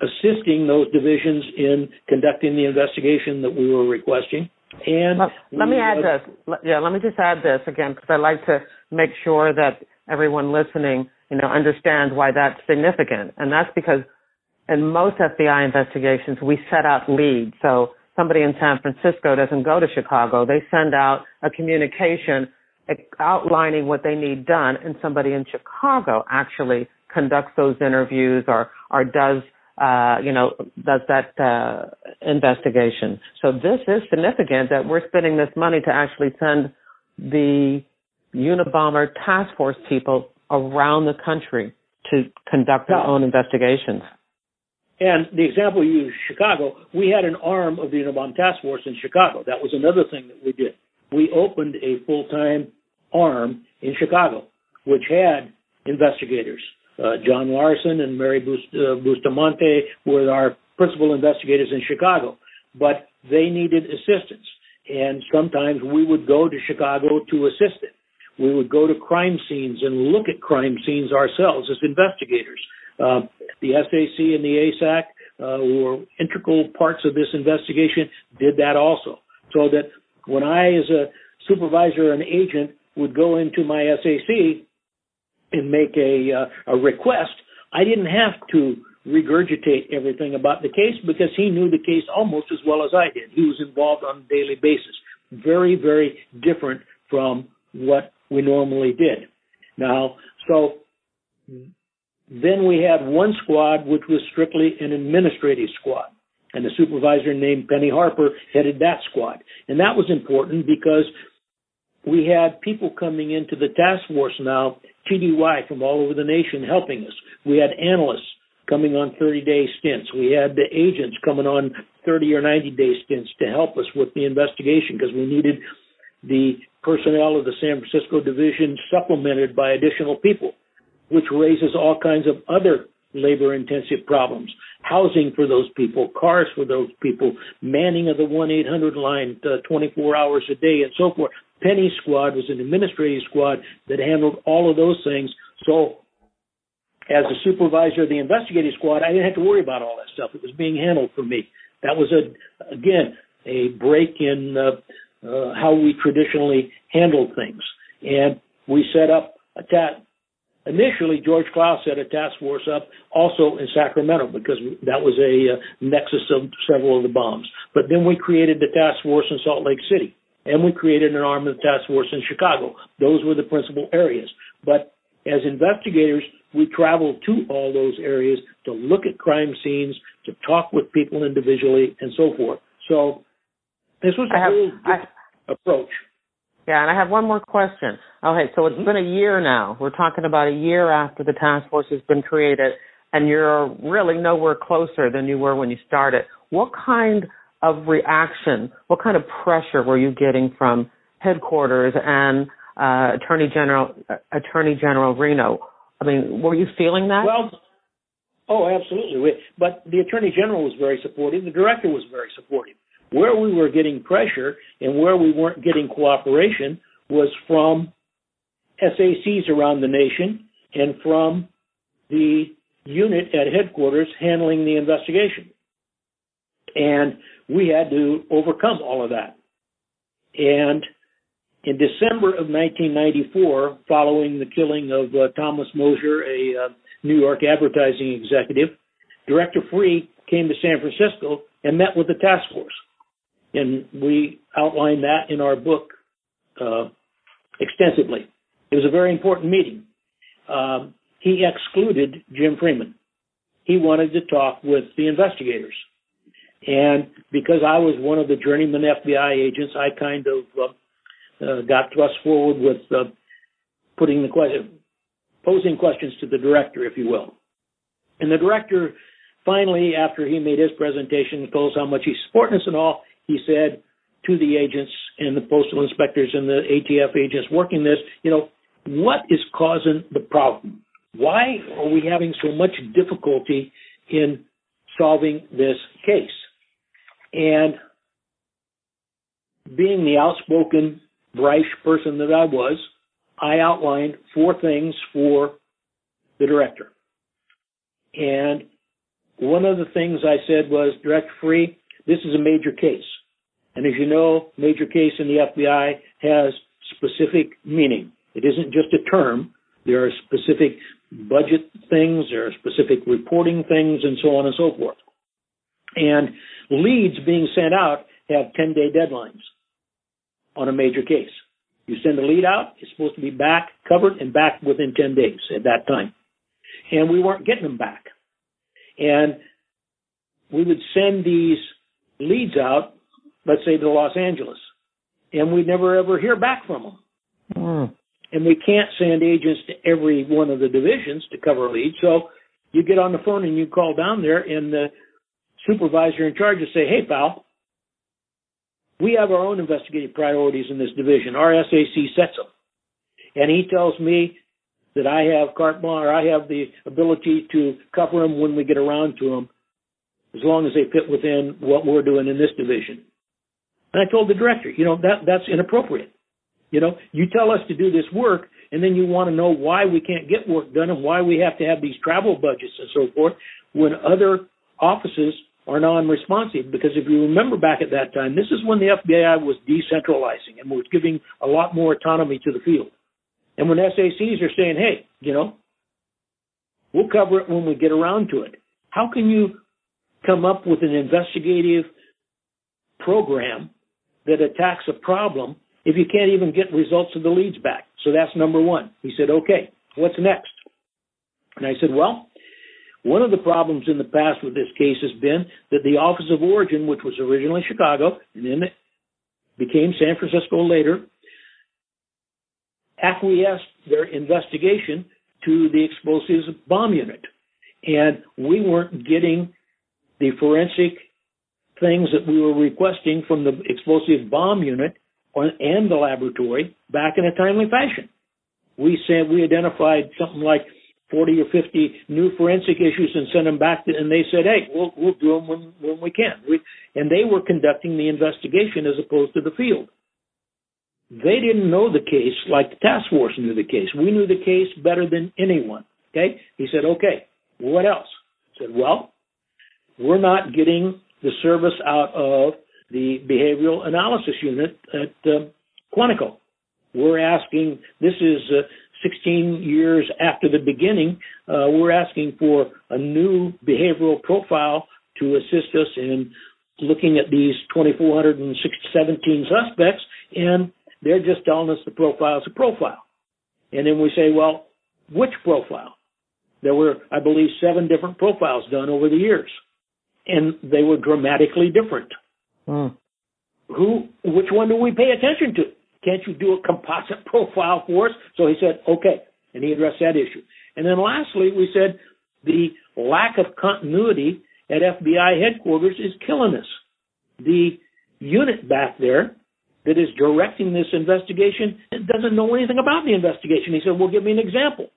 assisting those divisions in conducting the investigation that we were requesting. And let, let me add uh, this. Yeah, let me just add this again because I like to make sure that everyone listening, you know, understands why that's significant, and that's because in most FBI investigations we set out leads. So somebody in San Francisco doesn't go to Chicago. They send out a communication outlining what they need done, and somebody in Chicago actually conducts those interviews or or does uh, you know does that uh, investigation. So this is significant that we're spending this money to actually send the Unabomber task force people around the country to conduct their own investigations. And the example you used, Chicago, we had an arm of the Unabomber Task Force in Chicago. That was another thing that we did. We opened a full-time arm in Chicago, which had investigators. Uh, John Larson and Mary uh, Bustamante were our principal investigators in Chicago, but they needed assistance. And sometimes we would go to Chicago to assist them. We would go to crime scenes and look at crime scenes ourselves as investigators. Uh, the SAC and the ASAC, uh, were integral parts of this investigation, did that also. So that when I, as a supervisor and agent, would go into my SAC and make a, uh, a request, I didn't have to regurgitate everything about the case because he knew the case almost as well as I did. He was involved on a daily basis. Very, very different from what we normally did. Now, so then we had one squad, which was strictly an administrative squad. And a supervisor named Penny Harper headed that squad. And that was important because we had people coming into the task force now, TDY from all over the nation helping us. We had analysts coming on 30 day stints. We had the agents coming on 30 or 90 day stints to help us with the investigation because we needed the personnel of the San Francisco division supplemented by additional people which raises all kinds of other labor intensive problems. Housing for those people, cars for those people, manning of the 1 800 line uh, 24 hours a day, and so forth. Penny Squad was an administrative squad that handled all of those things. So, as a supervisor of the investigative squad, I didn't have to worry about all that stuff. It was being handled for me. That was a again a break in uh, uh, how we traditionally handled things, and we set up a ta- Initially, George Clow set a task force up also in Sacramento because that was a uh, nexus of several of the bombs. But then we created the task force in Salt Lake City, and we created an arm of the task force in Chicago. Those were the principal areas. But as investigators, we traveled to all those areas to look at crime scenes, to talk with people individually, and so forth. So this was a have, whole I, approach. Yeah, and I have one more question. Okay, so it's mm-hmm. been a year now. We're talking about a year after the task force has been created, and you're really nowhere closer than you were when you started. What kind of reaction, what kind of pressure were you getting from headquarters and uh, Attorney General uh, Attorney General Reno? I mean, were you feeling that? Well, oh, absolutely. But the Attorney General was very supportive. The Director was very supportive Where we were getting pressure and where we weren't getting cooperation was from SACs around the nation and from the unit at headquarters handling the investigation. And we had to overcome all of that. And in December of 1994, following the killing of uh, Thomas Mosser, a uh, New York advertising executive, Director Freeh came to San Francisco and met with the task force. And we outlined that in our book uh, extensively. It was a very important meeting. Um, he excluded Jim Freeman. He wanted to talk with the investigators. And because I was one of the journeyman FBI agents, I kind of uh, uh, got thrust forward with uh, putting the question, posing questions to the director, if you will. And the director finally, after he made his presentation, told us how much he's supporting us and all, he said to the agents and the postal inspectors and the ATF agents working this, you know, what is causing the problem? Why are we having so much difficulty in solving this case? And being the outspoken, brash person that I was, I outlined four things for the director. And one of the things I said was, Director Freeh, this is a major case. And as you know, major case in the FBI has specific meaning. It isn't just a term. There are specific budget things, there are specific reporting things, and so on and so forth. And leads being sent out have 10 day deadlines on a major case. You send a lead out, it's supposed to be back, covered, and back within 10 days at that time. And we weren't getting them back. And we would send these leads out, let's say to Los Angeles, and we'd never ever hear back from them. Mm. And we can't send agents to every one of the divisions to cover leads. So you get on the phone and you call down there, and the supervisor in charge will say, Hey, pal, we have our own investigative priorities in this division. Our SAC sets them. And he tells me that I have carte blanche, or I have the ability to cover them when we get around to them, as long as they fit within what we're doing in this division. And I told the director, you know, that that's inappropriate. You know, you tell us to do this work, and then you want to know why we can't get work done and why we have to have these travel budgets and so forth when other offices are non-responsive. Because if you remember back at that time, this is when the FBI was decentralizing and was giving a lot more autonomy to the field. And when SACs are saying, hey, you know, we'll cover it when we get around to it. How can you come up with an investigative program that attacks a problem if you can't even get results of the leads back? So that's number one. He said, okay, what's next? And I said, well, one of the problems in the past with this case has been that the Office of Origin, which was originally Chicago and then it became San Francisco later, acquiesced their investigation to the explosives bomb unit. And we weren't getting the forensic things that we were requesting from the explosive bomb unit and the laboratory back in a timely fashion. We said we identified something like 40 or 50 new forensic issues and sent them back, to, and they said, "Hey, we'll we'll do them when when we can." We, and they were conducting the investigation as opposed to the field. They didn't know the case like the task force knew the case. We knew the case better than anyone. Okay? He said, okay, what else? I said, well, we're not getting the service out of the behavioral analysis unit at uh, Quantico. We're asking, this is uh, 16 years after the beginning, uh, we're asking for a new behavioral profile to assist us in looking at these 2,417 suspects and they're just telling us the profile is a profile. And then we say, well, which profile? There were, I believe, seven different profiles done over the years, and they were dramatically different. Hmm. Who, which one do we pay attention to? Can't you do a composite profile for us? So he said, okay, and he addressed that issue. And then lastly, we said the lack of continuity at FBI headquarters is killing us. The unit back there that is directing this investigation doesn't know anything about the investigation. He said, well, give me an example.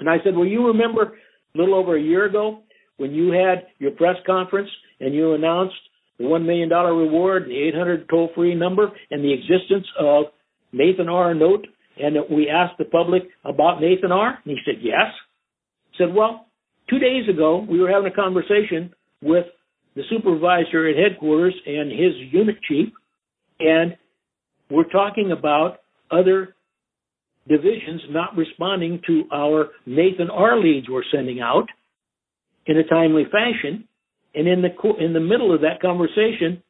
And I said, well, you remember a little over a year ago when you had your press conference and you announced the $1 million reward, the 800 toll free number, and the existence of Nathan R. Note. And we asked the public about Nathan R. And he said, yes. said, well, two days ago, we were having a conversation with the supervisor at headquarters and his unit chief, and we're talking about other divisions not responding to our Nathan R. leads we're sending out in a timely fashion. And in the in the middle of that conversation,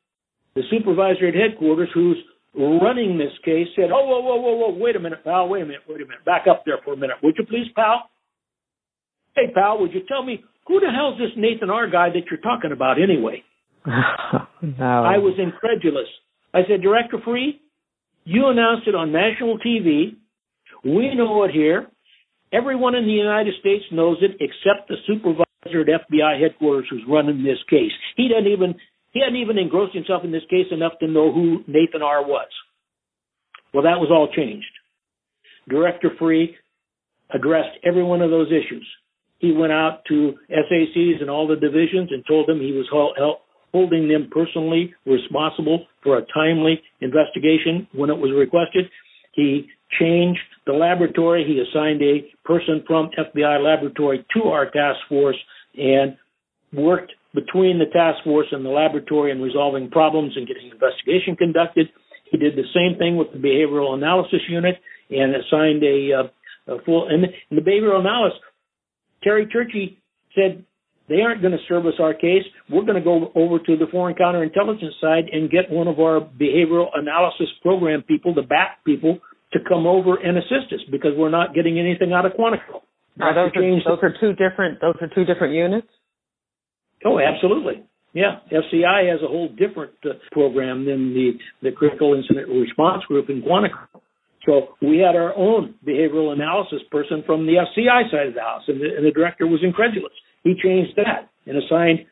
the supervisor at headquarters, who's running this case, said, "Oh, whoa, whoa, whoa, whoa! Wait a minute, pal! Wait a minute! Wait a minute! Back up there for a minute, would you please, pal? Hey, pal, would you tell me who the hell's this Nathan R. guy that you're talking about anyway?" no. I was incredulous. I said, Director Freeh, you announced it on national TV. We know it here. Everyone in the United States knows it except the supervisor at FBI headquarters who's running this case. He doesn't even he hadn't even engrossed himself in this case enough to know who Nathan R. was. Well, that was all changed. Director Freeh addressed every one of those issues. He went out to SACs and all the divisions and told them he was holding them personally responsible for a timely investigation when it was requested. He changed the laboratory. He assigned a person from FBI laboratory to our task force and worked between the task force and the laboratory in resolving problems and getting investigation conducted. He did the same thing with the behavioral analysis unit and assigned a, uh, a full. And the behavioral analysis, Terry Turchie said they aren't going to service our case. We're going to go over to the foreign counterintelligence side and get one of our behavioral analysis program people, the BAT people, to come over and assist us because we're not getting anything out of Quantico. Are those, are, those are two different. Those are two different units. Oh, absolutely. Yeah, FCI has a whole different uh, program than the the critical incident response group in Quantico. So we had our own behavioral analysis person from the FCI side of the house, and the, and the director was incredulous. He changed that and assigned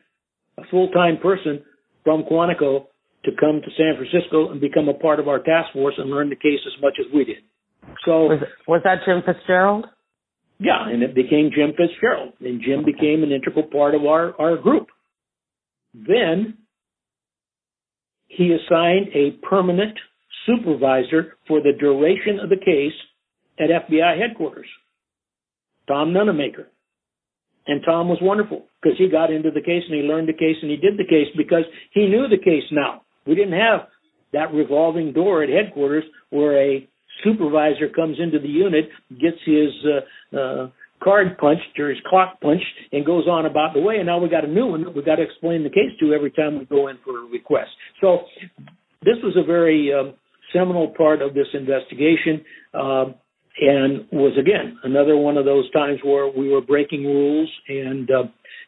a full-time person from Quantico to come to San Francisco and become a part of our task force and learn the case as much as we did. So was, was that Jim Fitzgerald? Yeah, and it became Jim Fitzgerald, and Jim became an integral part of our our group. Then he assigned a permanent supervisor for the duration of the case at FBI headquarters, Tom Nunemaker. And Tom was wonderful because he got into the case and he learned the case and he did the case because he knew the case now. We didn't have that revolving door at headquarters where a supervisor comes into the unit, gets his uh, uh, card punched or his clock punched, and goes on about the way. And now we got a new one that we got to explain the case to every time we go in for a request. So this was a very um, seminal part of this investigation. Um, and was again another one of those times where we were breaking rules and uh,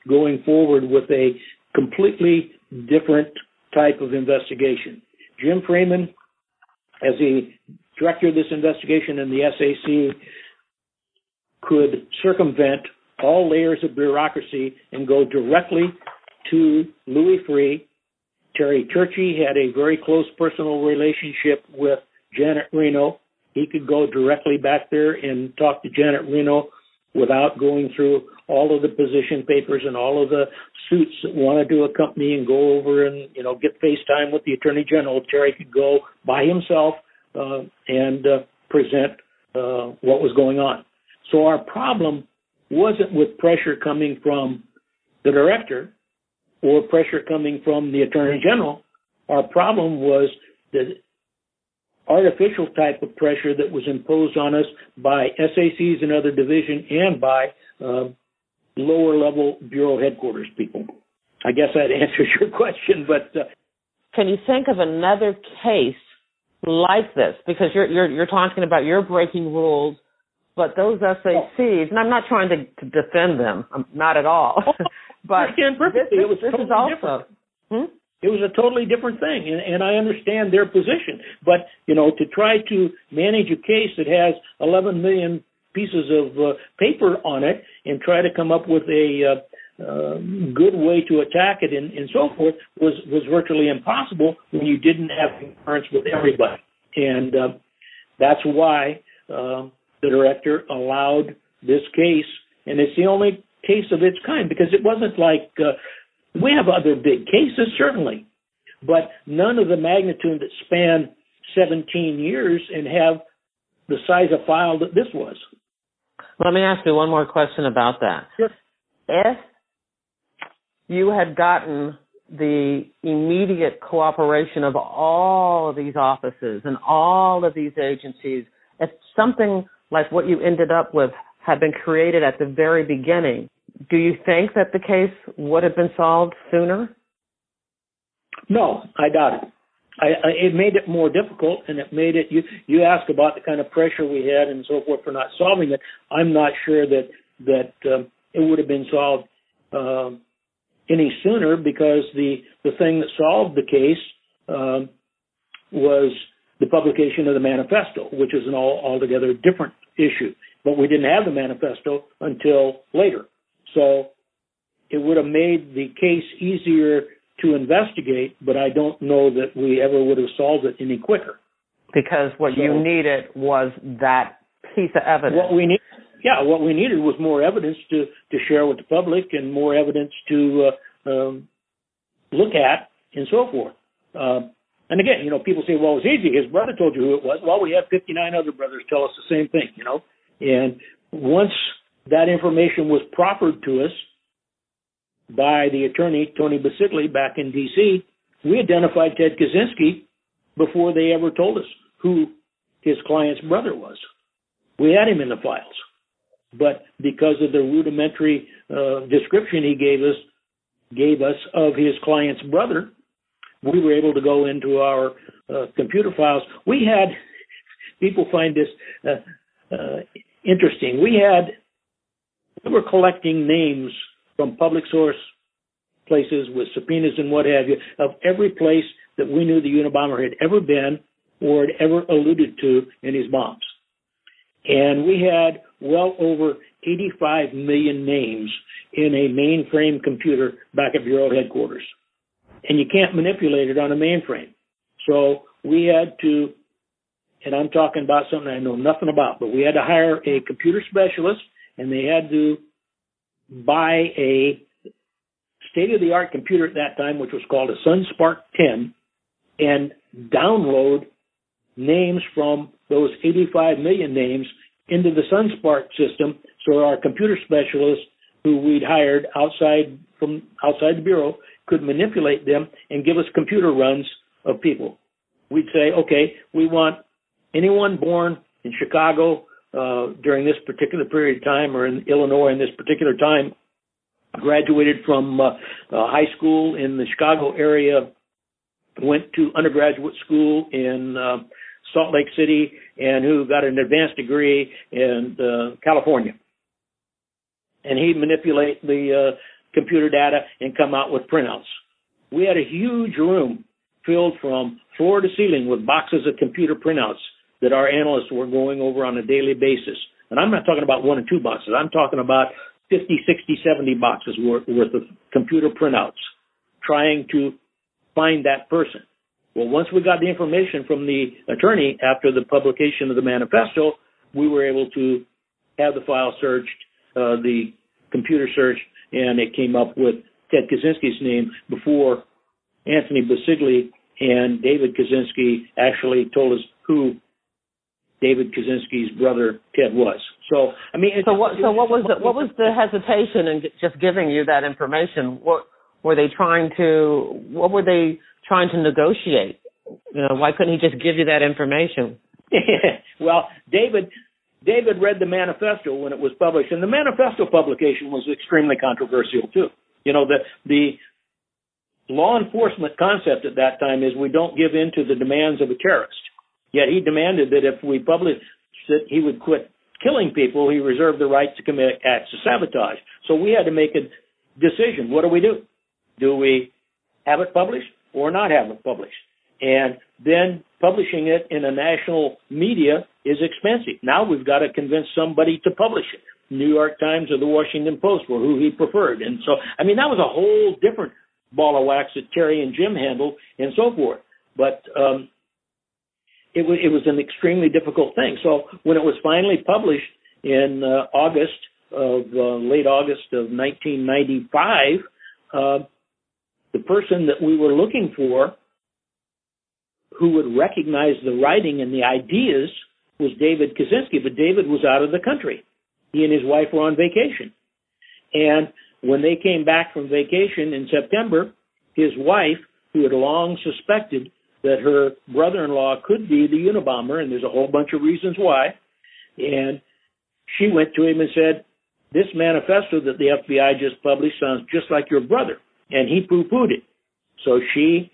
going forward with a completely different type of investigation. Jim Freeman, as the director of this investigation in the SAC, could circumvent all layers of bureaucracy and go directly to Louis Freeh. Terry Turchie had a very close personal relationship with Janet Reno, he could go directly back there and talk to Janet Reno without going through all of the position papers and all of the suits that wanted to accompany and go over and you know get FaceTime with the Attorney General. Terry could go by himself and uh, present uh, what was going on. So our problem wasn't with pressure coming from the director or pressure coming from the Attorney General. Our problem was the artificial type of pressure that was imposed on us by SACs and other division and by uh, lower level bureau headquarters people. I guess that answers your question, but uh, can you think of another case like this? Because you're you're you're talking about you're breaking rules, but those SACs, and I'm not trying to, to defend them, I'm not at all. but this, this, this is also. Hmm? It was a totally different thing, and, and I understand their position. But you know, to try to manage a case that has 11 million pieces of uh, paper on it and try to come up with a uh, good way to attack it and, and so forth was was virtually impossible when you didn't have concurrence with everybody, and uh, that's why uh, the director allowed this case, and it's the only case of its kind because it wasn't like uh, we have other big cases, certainly, but none of the magnitude that span 17 years and have the size of file that this was. Let me ask you one more question about that. Sure. If you had gotten the immediate cooperation of all of these offices and all of these agencies, if something like what you ended up with had been created at the very beginning, do you think that the case would have been solved sooner? No, I doubt it. I, I, it made it more difficult, and it made it. You you ask about the kind of pressure we had and so forth for not solving it. I'm not sure that that um, it would have been solved um, any sooner because the the thing that solved the case um, was the publication of the manifesto, which is an all altogether different issue. But we didn't have the manifesto until later, so it would have made the case easier to investigate, but I don't know that we ever would have solved it any quicker. Because what so, you needed was that piece of evidence. What we need, yeah, what we needed was more evidence to to share with the public and more evidence to uh, um, look at and so forth. Uh, and again, you know, people say, "Well, it was easy. His brother told you who it was." Well, we have 59 other brothers tell us the same thing, you know. And once that information was proffered to us, by the attorney, Tony Bisceglie, back in D.C., we identified Ted Kaczynski before they ever told us who his client's brother was. We had him in the files. But because of the rudimentary uh, description he gave us, gave us of his client's brother, we were able to go into our uh, computer files. We had people find this uh, uh interesting. We had we were collecting names from public source places with subpoenas and what have you of every place that we knew the Unabomber had ever been or had ever alluded to in his bombs. And we had well over 85 million names in a mainframe computer back at Bureau headquarters. And you can't manipulate it on a mainframe. So we had to, and I'm talking about something I know nothing about, but we had to hire a computer specialist and they had to buy a state of the art computer at that time, which was called a Sun SPARC 10, and download names from those 85 million names into the Sun SPARC system so our computer specialists who we'd hired outside from outside the bureau could manipulate them and give us computer runs of people. We'd say, okay, we want anyone born in Chicago uh, during this particular period of time or in Illinois in this particular time, graduated from uh, uh, high school in the Chicago area, went to undergraduate school in uh, Salt Lake City, and who got an advanced degree in uh, California. And he'd manipulate the uh, computer data and come out with printouts. We had a huge room filled from floor to ceiling with boxes of computer printouts that our analysts were going over on a daily basis. And I'm not talking about one or two boxes. I'm talking about 50, 60, 70 boxes worth, worth of computer printouts trying to find that person. Well, once we got the information from the attorney after the publication of the manifesto, we were able to have the file searched, uh, the computer searched, and it came up with Ted Kaczynski's name before Anthony Bisceglie and David Kaczynski actually told us who David Kaczynski's brother Ted was. So I mean, so what? So what was the what was the hesitation in just giving you that information? What were they trying to? What were they trying to negotiate? You know, why couldn't he just give you that information? well, David David read the manifesto when it was published, and the manifesto publication was extremely controversial too. You know, the the law enforcement concept at that time is we don't give in to the demands of a terrorist. Yet he demanded that if we published that he would quit killing people, he reserved the right to commit acts of sabotage. So we had to make a decision. What do we do? Do we have it published or not have it published? And then publishing it in a national media is expensive. Now we've got to convince somebody to publish it. New York Times or the Washington Post were who he preferred. And so, I mean, that was a whole different ball of wax that Terry and Jim handled and so forth. But um, it was it was an extremely difficult thing. So when it was finally published in uh, August of uh, late August of 1995, uh, the person that we were looking for who would recognize the writing and the ideas was David Kaczynski, but David was out of the country. He and his wife were on vacation. And when they came back from vacation in September, his wife, who had long suspected that her brother-in-law could be the Unabomber, and there's a whole bunch of reasons why, and she went to him and said, this manifesto that the FBI just published sounds just like your brother. And he poo-pooed it. So she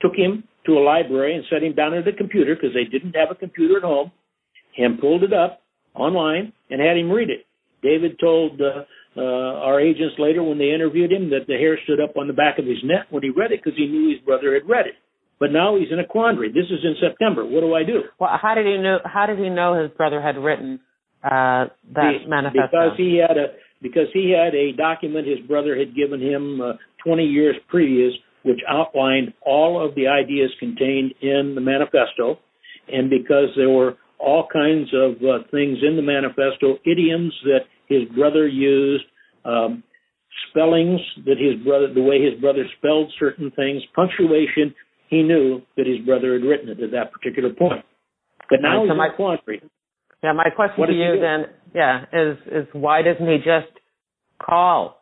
took him to a library and set him down at a computer because they didn't have a computer at home and pulled it up online and had him read it. David told uh, uh, our agents later when they interviewed him that the hair stood up on the back of his neck when he read it because he knew his brother had read it. But now he's in a quandary. This is in September. What do I do? Well, how did he know? How did he know his brother had written uh, that Be- manifesto? Because he had a because he had a document his brother had given him uh, 20 years previous, which outlined all of the ideas contained in the manifesto, and because there were all kinds of uh, things in the manifesto, idioms that his brother used, um, spellings that his brother, the way his brother spelled certain things, punctuation. He knew that his brother had written it at that particular point. But now he's so in my- a quandary. yeah, my question What to you then, yeah, is is why doesn't he just call?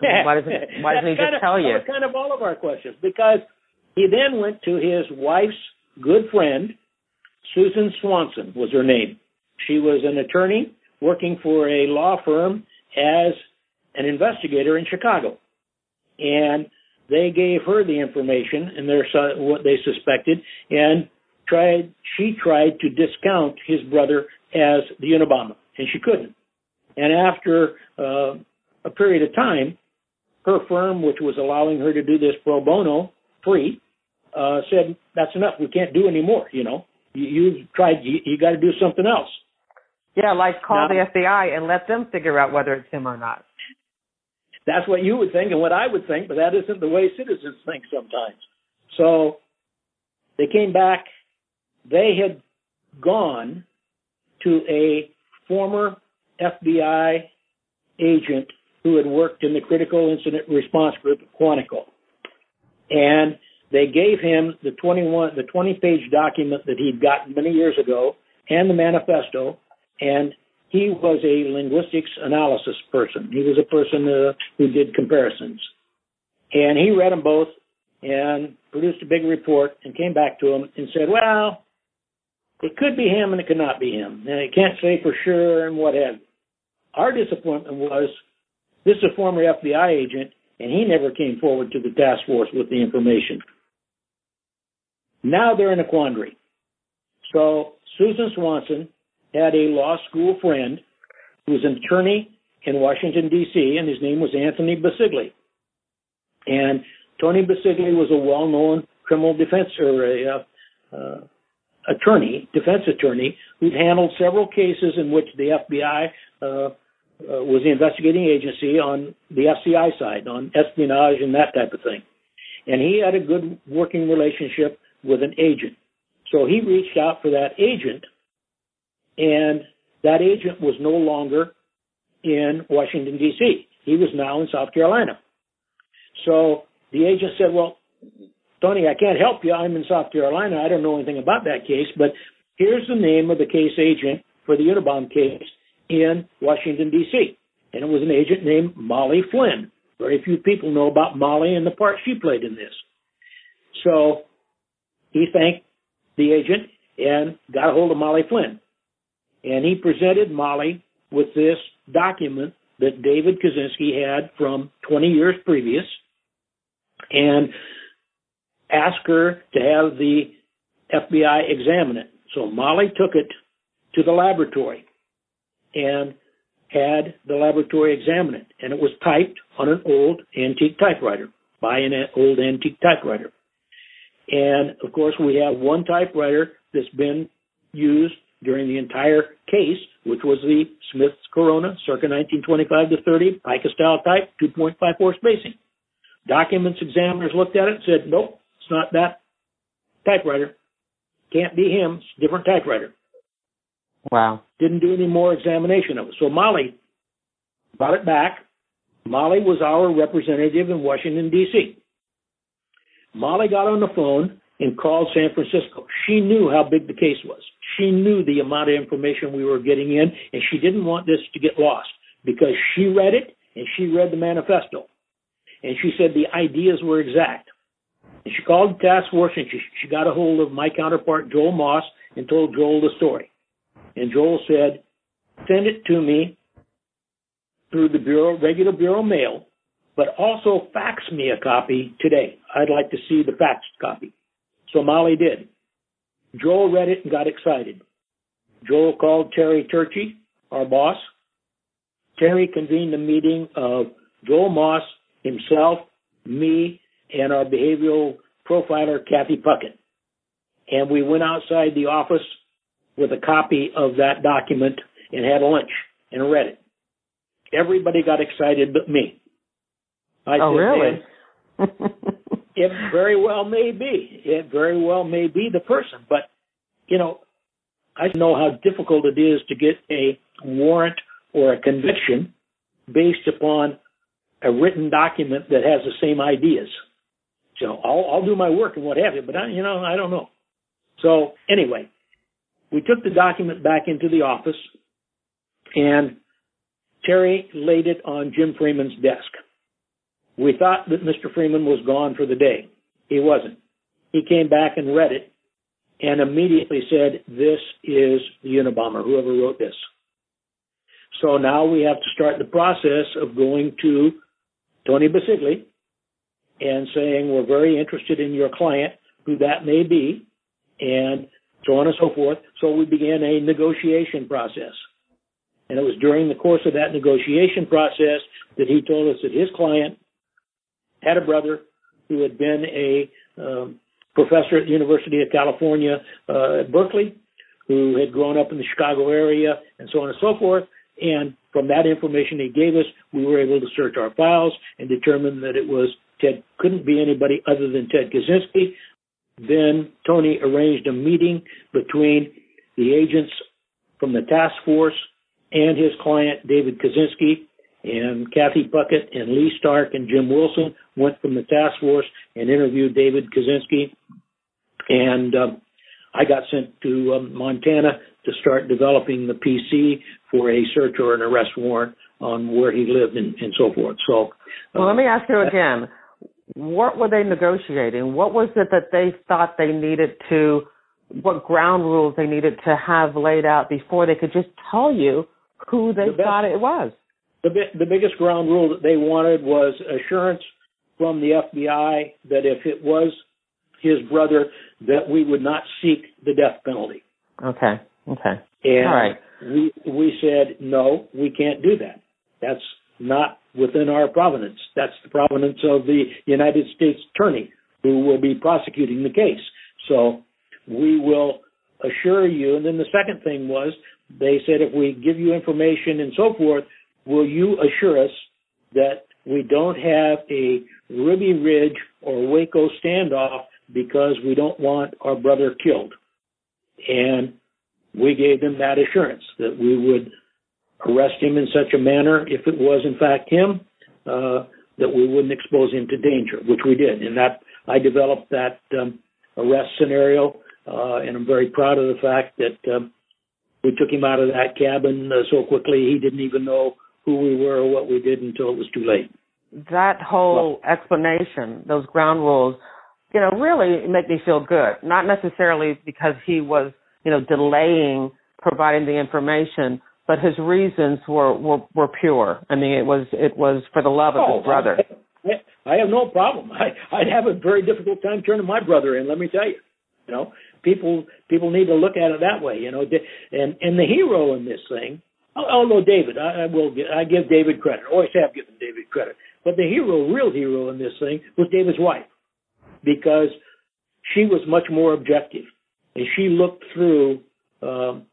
Why doesn't Why doesn't he That's just of, tell you? was kind of all of our questions because he then went to his wife's good friend, Susan Swanson was her name. She was an attorney working for a law firm as an investigator in Chicago, and they gave her the information and their what they suspected, and tried. She tried to discount his brother as the Unabomber, and she couldn't. And after uh, a period of time, her firm, which was allowing her to do this pro bono free, uh, said, that's enough. We can't do any more. You know, you, you've tried, you, you got to do something else. Yeah, like call Now- the FBI and let them figure out whether it's him or not. That's what you would think and what I would think, but that isn't the way citizens think sometimes. So they came back. They had gone to a former FBI agent who had worked in the critical incident response group at Quantico. And they gave him the 21, the 20 page document that he'd gotten many years ago and the manifesto. And he was a linguistics analysis person. He was a person uh, who did comparisons. And he read them both and produced a big report and came back to him and said, well, it could be him and it could not be him. And it can't say for sure and what have you. Our disappointment was this is a former FBI agent and he never came forward to the task force with the information. Now they're in a quandary. So Susan Swanson had a law school friend who was an attorney in Washington, D.C., and his name was Anthony Bisceglie. And Tony Bisceglie was a well-known criminal defense or a uh, uh, attorney, defense attorney, who'd handled several cases in which the FBI uh, uh, was the investigating agency on the FCI side, on espionage and that type of thing. And he had a good working relationship with an agent. So he reached out for that agent, and that agent was no longer in Washington, D.C. He was now in South Carolina. So the agent said, Well, Tony, I can't help you. I'm in South Carolina. I don't know anything about that case, but here's the name of the case agent for the Unabomb case in Washington, D.C. And it was an agent named Molly Flynn. Very few people know about Molly and the part she played in this. So he thanked the agent and got a hold of Molly Flynn. And he presented Molly with this document that David Kaczynski had from 20 years previous and asked her to have the FBI examine it. So Molly took it to the laboratory and had the laboratory examine it. And it was typed on an old antique typewriter by an old antique typewriter. And of course, we have one typewriter that's been used during the entire case, which was the Smith's Corona, circa 1925 to 30, Pica style type, 2.54 spacing. Documents examiners looked at it and said, nope, it's not that typewriter. Can't be him. It's a different typewriter. Wow. Didn't do any more examination of it. So Molly brought it back. Molly was our representative in Washington, D.C. Molly got on the phone and called San Francisco. She knew how big the case was. She knew the amount of information we were getting in, and she didn't want this to get lost because she read it and she read the manifesto. And she said the ideas were exact. And she called the task force and she, she got a hold of my counterpart, Joel Moss, and told Joel the story. And Joel said, send it to me through the bureau, regular bureau mail, but also fax me a copy today. I'd like to see the faxed copy. So Molly did. Joel read it and got excited. Joel called Terry Turchie, our boss. Terry convened a meeting of Joel Moss, himself, me, and our behavioral profiler, Kathy Puckett. And we went outside the office with a copy of that document and had lunch and read it. Everybody got excited but me. I oh, said, really? it very well may be. It very well may be the person. But, you know, I know how difficult it is to get a warrant or a conviction based upon a written document that has the same ideas. So I'll, I'll do my work and what have you, but I, you know, I don't know. So anyway, we took the document back into the office and Terry laid it on Jim Freeman's desk. We thought that Mr. Freeman was gone for the day. He wasn't. He came back and read it and immediately said, this is the Unabomber, whoever wrote this. So now we have to start the process of going to Tony Bisceglie and saying, we're very interested in your client, who that may be, and so on and so forth. So we began a negotiation process. And it was during the course of that negotiation process that he told us that his client had a brother who had been a um, professor at the University of California uh, at Berkeley, who had grown up in the Chicago area, and so on and so forth. And from that information he gave us, we were able to search our files and determine that it was Ted couldn't be anybody other than Ted Kaczynski. Then Tony arranged a meeting between the agents from the task force and his client David Kaczynski and Kathy Puckett and Lee Stark and Jim Wilson went from the task force and interviewed David Kaczynski. And um, I got sent to um, Montana to start developing the PC for a search or an arrest warrant on where he lived and, and so forth. So, well, let me ask you again: What were they negotiating? What was it that they thought they needed to? What ground rules they needed to have laid out before they could just tell you who they the best, thought it was? the, the biggest ground rule that they wanted was assurance from the FBI that if it was his brother, that we would not seek the death penalty. Okay. Okay. And All right. we we said no, we can't do that. That's not within our provenance. That's the provenance of the United States Attorney who will be prosecuting the case. So we will assure you. And then the second thing was they said if we give you information and so forth, will you assure us that we don't have a Ruby Ridge or Waco standoff because we don't want our brother killed? And we gave them that assurance that we would arrest him in such a manner, if it was in fact him, uh, that we wouldn't expose him to danger, which we did. And that I developed that um, arrest scenario, uh, and I'm very proud of the fact that um, we took him out of that cabin uh, so quickly he didn't even know who we were or what we did until it was too late. That whole well, explanation, those ground rules, you know, really make me feel good. Not necessarily because he was, you know, delaying providing the information, but his reasons were, were, were pure. I mean, it was it was for the love of oh, his brother. I, I have no problem. I, I'd have a very difficult time turning my brother in. Let me tell you. You know, people people need to look at it that way. You know, and and the hero in this thing Although David, I, I will give, I give David credit. Always have given David credit. But the hero, real hero in this thing, was David's wife, because she was much more objective, and she looked through um,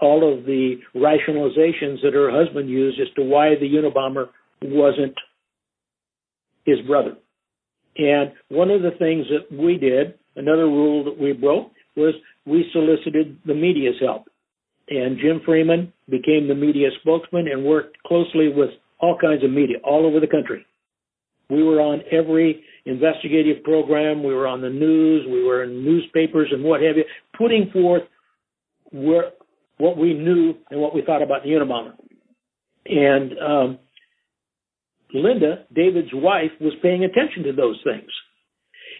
all of the rationalizations that her husband used as to why the Unabomber wasn't his brother. And one of the things that we did, another rule that we broke, was we solicited the media's help and Jim Freeman became the media spokesman and worked closely with all kinds of media all over the country. We were on every investigative program. We were on the news. We were in newspapers and what have you, putting forth where, what we knew and what we thought about the Unabomber. And um, Linda, David's wife, was paying attention to those things.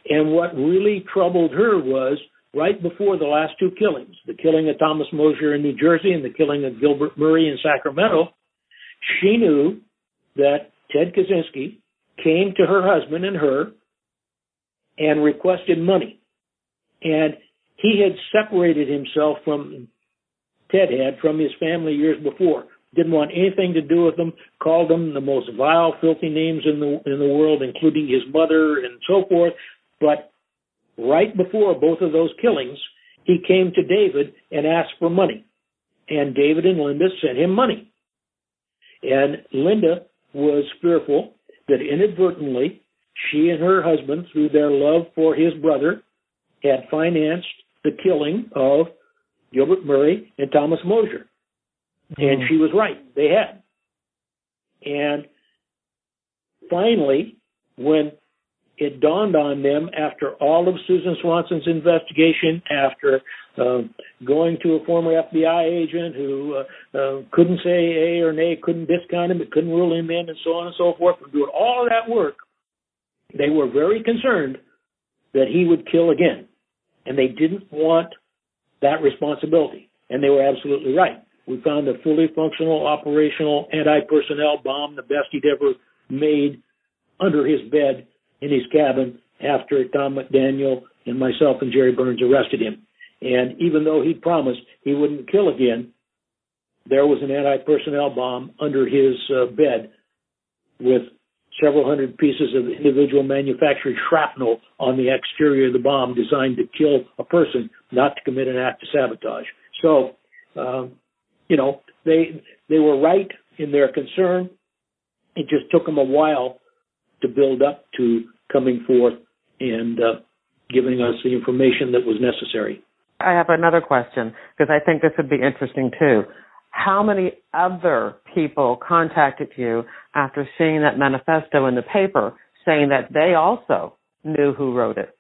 And what really troubled her was right before the last two killings, the killing of Thomas Mosser in New Jersey and the killing of Gilbert Murray in Sacramento, she knew that Ted Kaczynski came to her husband and her and requested money. And he had separated himself from Ted had from his family years before. Didn't want anything to do with them. Called them the most vile, filthy names in the in the world, including his mother and so forth. But right before both of those killings, he came to David and asked for money. And David and Linda sent him money. And Linda was fearful that inadvertently she and her husband, through their love for his brother, had financed the killing of Gilbert Murray and Thomas Mosser. Mm-hmm. And she was right. They had. And finally, when it dawned on them after all of Susan Swanson's investigation, after uh, going to a former FBI agent who uh, uh, couldn't say A or nay, couldn't discount him, but couldn't rule him in, and so on and so forth, and doing all that work, they were very concerned that he would kill again. And they didn't want that responsibility. And they were absolutely right. We found a fully functional, operational anti-personnel bomb, the best he'd ever made, under his bed in his cabin after Tom McDaniel and myself and Jerry Burns arrested him. And even though he promised he wouldn't kill again, there was an anti-personnel bomb under his uh, bed with several hundred pieces of individual manufactured shrapnel on the exterior of the bomb designed to kill a person, not to commit an act of sabotage. So, um, you know, they they were right in their concern. It just took them a while to build up to coming forth and uh, giving us the information that was necessary. I have another question because I think this would be interesting too. How many other people contacted you after seeing that manifesto in the paper saying that they also knew who wrote it?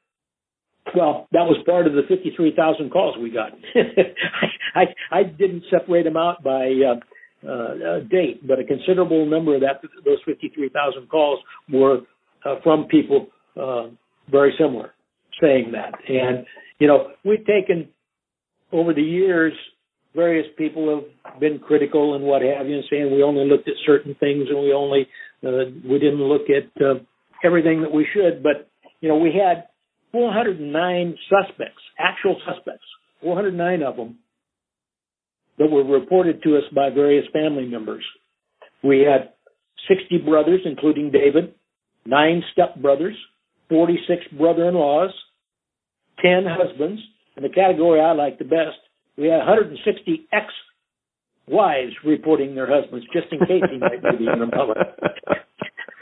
Well, that was part of the 53,000 calls we got. I, I, I didn't separate them out by uh, uh, date, but a considerable number of that those 53,000 calls were uh, from people uh, very similar saying that. And you know, we've taken over the years various people have been critical and what have you, and saying we only looked at certain things and we only uh, we didn't look at uh, everything that we should. But you know, we had 409 suspects, actual suspects, 409 of them that were reported to us by various family members. We had 60 brothers, including David, nine stepbrothers, 46 brother-in-laws, 10 husbands, and the category I like the best, we had 160 ex-wives reporting their husbands, just in case he might be the public.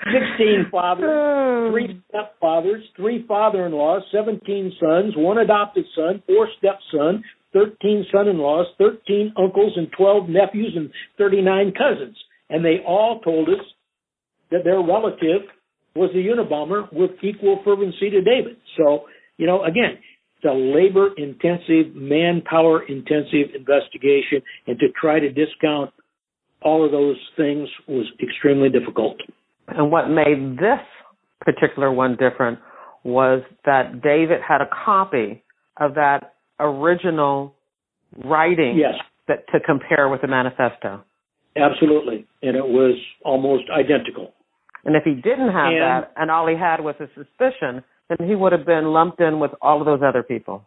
16 fathers, three stepfathers, three father-in-laws, 17 sons, one adopted son, four stepsons, 13 son-in-laws, 13 uncles, and 12 nephews, and 39 cousins. And they all told us that their relative was the Unabomber with equal fervency to David. So, you know, again, a labor intensive, manpower intensive investigation, and to try to discount all of those things was extremely difficult. And what made this particular one different was that David had a copy of that original writing yes. that to compare with the manifesto. Absolutely. And it was almost identical. And if he didn't have and, that and all he had was a suspicion, then he would have been lumped in with all of those other people.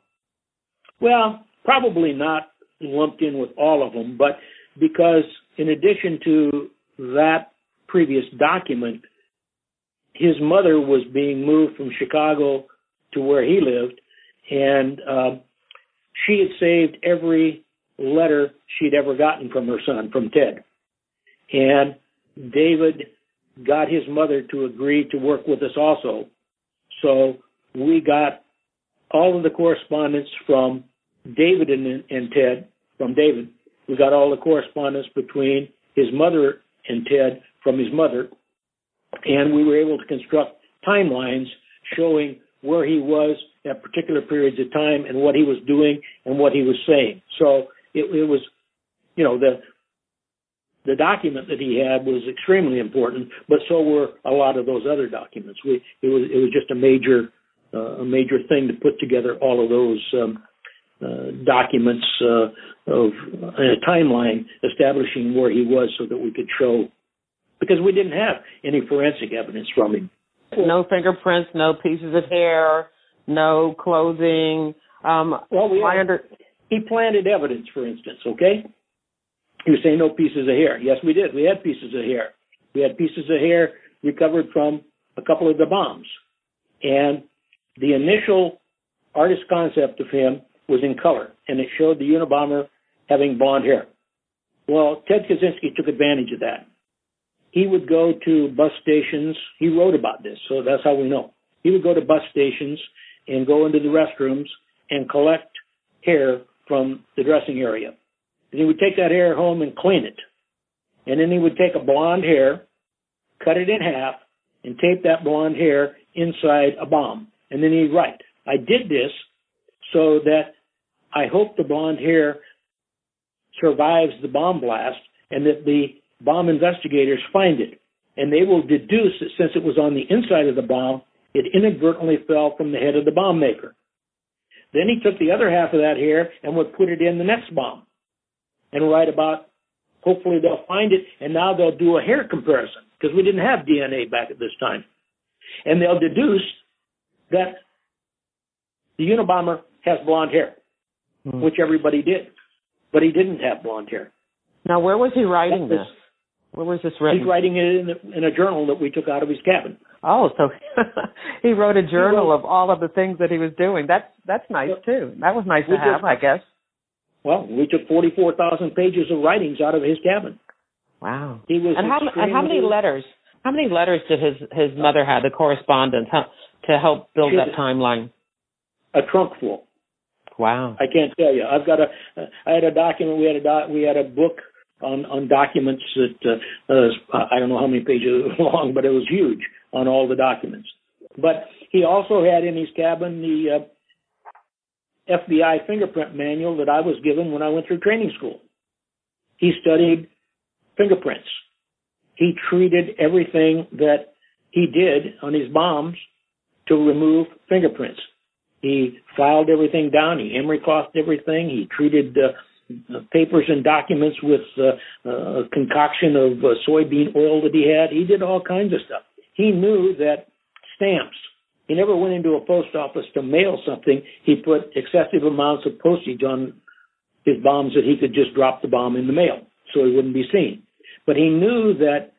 Well, probably not lumped in with all of them, but because in addition to that previous document, his mother was being moved from Chicago to where he lived, and uh, she had saved every letter she'd ever gotten from her son, from Ted. And David got his mother to agree to work with us also. So we got all of the correspondence from David and, and Ted, from David. We got all the correspondence between his mother and Ted from his mother. And we were able to construct timelines showing where he was at particular periods of time and what he was doing and what he was saying. So it, it was, you know, the the document that he had was extremely important, but so were a lot of those other documents. We it was it was just a major uh, a major thing to put together all of those um, uh, documents uh, of a timeline establishing where he was, so that we could show because we didn't have any forensic evidence from him. No fingerprints, no pieces of hair, no clothing. Um, well, we had, under- he planted evidence, for instance. Okay, you say no pieces of hair. Yes, we did. We had pieces of hair. We had pieces of hair recovered from a couple of the bombs, and the initial artist concept of him was in color, and it showed the Unabomber having blonde hair. Well, Ted Kaczynski took advantage of that. He would go to bus stations. He wrote about this, so that's how we know. He would go to bus stations and go into the restrooms and collect hair from the dressing area. He would take that hair home and clean it. And then he would take a blonde hair, cut it in half, and tape that blonde hair inside a bomb. And then he'd write, I did this so that I hope the blonde hair survives the bomb blast and that the bomb investigators find it. And they will deduce that since it was on the inside of the bomb, it inadvertently fell from the head of the bomb maker. Then he took the other half of that hair and would put it in the next bomb and write about hopefully they'll find it and now they'll do a hair comparison because we didn't have DNA back at this time. And they'll deduce that the Unabomber has blonde hair, mm. which everybody did, but he didn't have blonde hair. Now, where was he writing this? Where was this written? He's writing it in a, in a journal that we took out of his cabin. Oh, so he wrote a journal wrote, of all of the things that he was doing. That's that's nice too. That was nice to have, I guess. Well, we took forty four thousand pages of writings out of his cabin. Wow. He was and how, and how many letters? How many letters did his his mother have? The correspondence how, to help build that timeline. A trunk full. Wow. I can't tell you. I've got a. I had a document. We had a doc, we had a book on on documents that uh, uh, I don't know how many pages long, but it was huge on all the documents. But he also had in his cabin the uh, FBI fingerprint manual that I was given when I went through training school. He studied fingerprints. He treated everything that he did on his bombs to remove fingerprints. He filed everything down. He emery clothed everything. He treated uh, uh, papers and documents with uh, uh, a concoction of uh, soybean oil that he had. He did all kinds of stuff. He knew that stamps. He never went into a post office to mail something. He put excessive amounts of postage on his bombs that he could just drop the bomb in the mail so he wouldn't be seen. But he knew that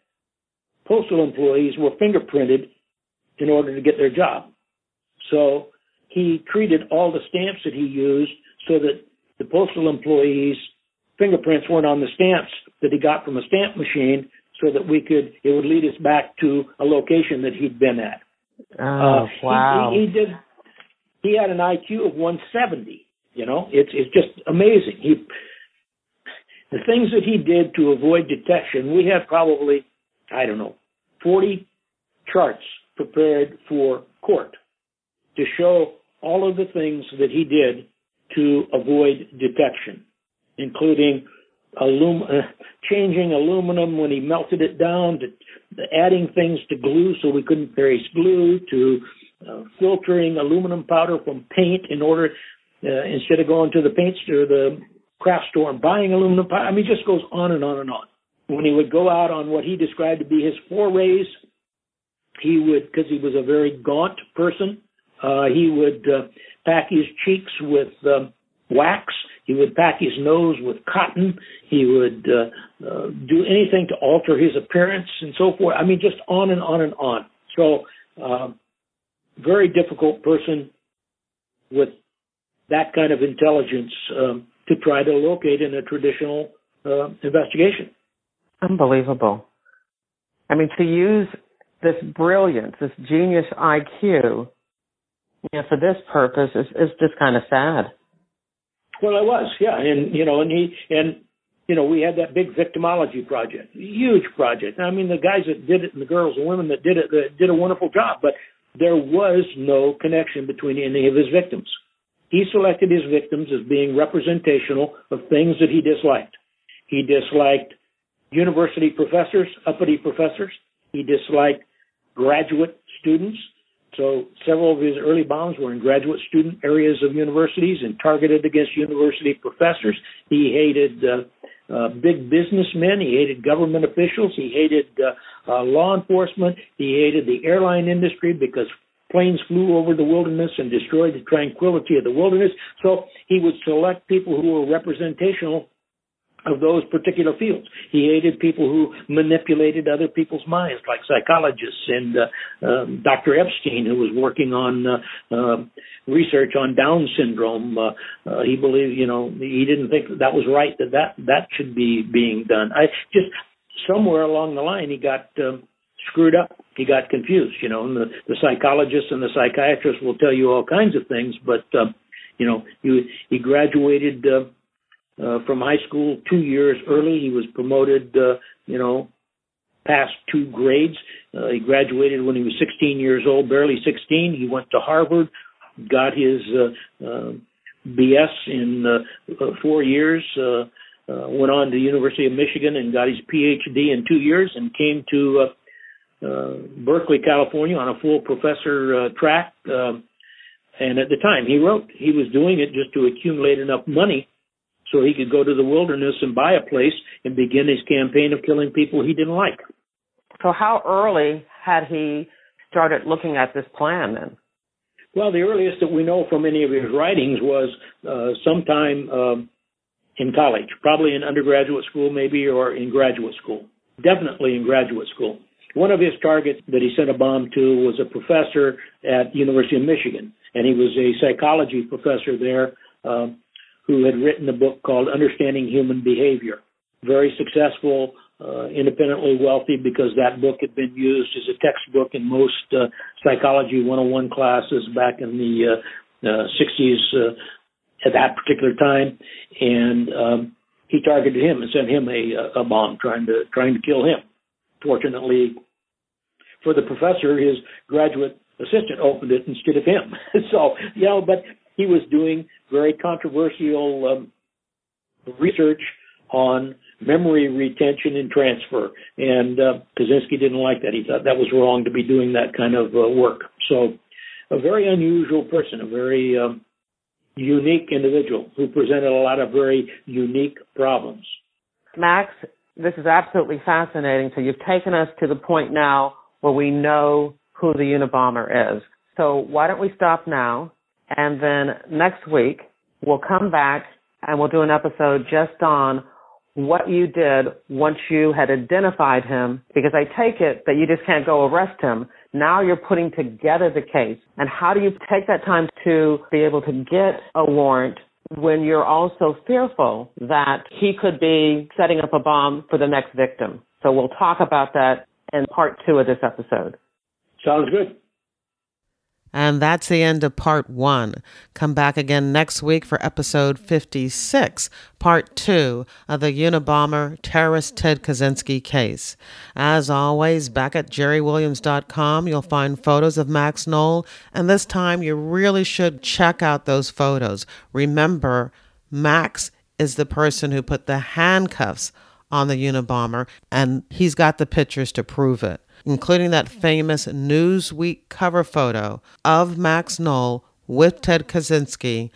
postal employees were fingerprinted in order to get their job. So he treated all the stamps that he used so that the postal employees' fingerprints weren't on the stamps that he got from a stamp machine so that we could, it would lead us back to a location that he'd been at. Oh, uh, wow. He, he, he did, he had an IQ of 170. You know, it's, it's just amazing. He, the things that he did to avoid detection, we have probably, I don't know, 40 charts prepared for court to show all of the things that he did to avoid detection, including alum- uh, changing aluminum when he melted it down, to adding things to glue so we couldn't trace glue, to uh, filtering aluminum powder from paint in order uh, instead of going to the paint store, the craft store and buying aluminum powder. I mean, just goes on and on and on. When he would go out on what he described to be his forays, he would, because he was a very gaunt person, uh, he would uh, pack his cheeks with um, wax. He would pack his nose with cotton. He would uh, uh, do anything to alter his appearance and so forth. I mean, just on and on and on. So, uh, very difficult person with that kind of intelligence um, to try to locate in a traditional uh, investigation. Unbelievable. I mean, to use this brilliance, this genius IQ yeah, for this purpose, is, it's just kind of sad. Well, I was, yeah, and you know, and he and you know, we had that big victimology project, huge project. I mean, the guys that did it and the girls and women that did it that did a wonderful job. But there was no connection between any of his victims. He selected his victims as being representational of things that he disliked. He disliked university professors, uppity professors. He disliked graduate students. So several of his early bombs were in graduate student areas of universities and targeted against university professors. He hated uh, uh, big businessmen. He hated government officials. He hated uh, uh, law enforcement. He hated the airline industry because planes flew over the wilderness and destroyed the tranquility of the wilderness. So he would select people who were representational of those particular fields. He hated people who manipulated other people's minds, like psychologists and uh, um, Dr. Epstein, who was working on uh, uh, research on Down syndrome. Uh, uh, he believed, you know, he didn't think that, was right. That that that should be being done. I just somewhere along the line he got. Um, screwed up. He got confused, you know, and the, the psychologists and the psychiatrists will tell you all kinds of things, but, uh, you know, he, he graduated, uh, uh, from high school two years early. He was promoted, uh, you know, past two grades. Uh, he graduated when he was 16 years old, barely 16. He went to Harvard, got his uh, uh, BS in uh, uh, four years. Uh, uh, went on to the University of Michigan and got his PhD in two years, and came to uh, uh, Berkeley, California, on a full professor uh, track. Um, and at the time, he wrote he was doing it just to accumulate enough money so he could go to the wilderness and buy a place and begin his campaign of killing people he didn't like. So how early had he started looking at this plan then? Well, the earliest that we know from any of his writings was uh, sometime uh, in college, probably in undergraduate school, maybe, or in graduate school. Definitely in graduate school. One of his targets that he sent a bomb to was a professor at University of Michigan, and he was a psychology professor there. Uh, who had written a book called Understanding Human Behavior. Very successful, uh, independently wealthy because that book had been used as a textbook in most uh, psychology 101 classes back in the uh, 60s uh, at that particular time. And um, he targeted him and sent him a, a bomb trying to trying to kill him. Fortunately for the professor, his graduate assistant opened it instead of him. so, you know, but he was doing very controversial um, research on memory retention and transfer. And uh, Kaczynski didn't like that. He thought that was wrong to be doing that kind of uh, work. So, a very unusual person, a very um, unique individual who presented a lot of very unique problems. Max, this is absolutely fascinating. So, you've taken us to the point now where we know who the Unabomber is. So, why don't we stop now? And then next week, we'll come back and we'll do an episode just on what you did once you had identified him, because I take it that you just can't go arrest him. Now you're putting together the case. And how do you take that time to be able to get a warrant when you're also fearful that he could be setting up a bomb for the next victim? So we'll talk about that in part two of this episode. Sounds good. And that's the end of part one. Come back again next week for episode 56, part two of the Unabomber terrorist Ted Kaczynski case. As always, back at jerrywilliams.com, you'll find photos of Max Noel, and this time you really should check out those photos. Remember, Max is the person who put the handcuffs on the Unabomber, and he's got the pictures to prove it including that famous Newsweek cover photo of Max Noel with Ted Kaczynski.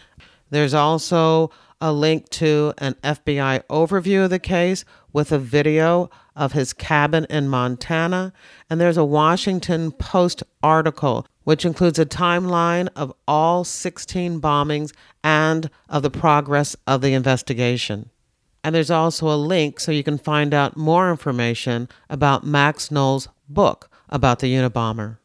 There's also a link to an FBI overview of the case with a video of his cabin in Montana. And there's a Washington Post article which includes a timeline of all 16 bombings and of the progress of the investigation. And there's also a link so you can find out more information about Max Noel's book about the Unabomber.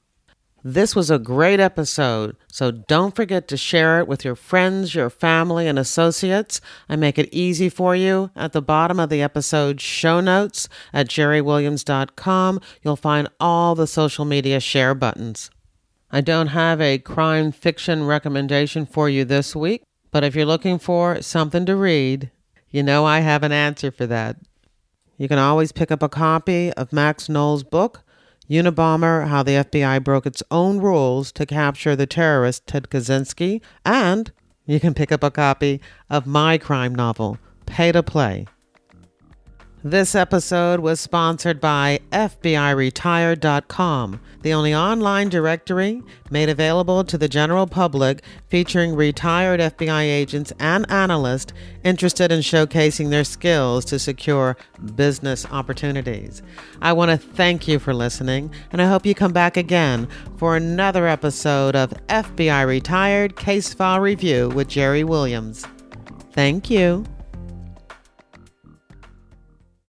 This was a great episode, so don't forget to share it with your friends, your family, and associates. I make it easy for you. At the bottom of the episode show notes at jerrywilliams.com, you'll find all the social media share buttons. I don't have a crime fiction recommendation for you this week, but if you're looking for something to read, you know I have an answer for that. You can always pick up a copy of Max Noel's book Unabomber How the FBI Broke Its Own Rules to Capture the Terrorist Ted Kaczynski, and you can pick up a copy of my crime novel, Pay to Play. This episode was sponsored by FBIRetired.com, the only online directory made available to the general public featuring retired FBI agents and analysts interested in showcasing their skills to secure business opportunities. I want to thank you for listening, and I hope you come back again for another episode of FBI Retired Case File Review with Jerry Williams. Thank you.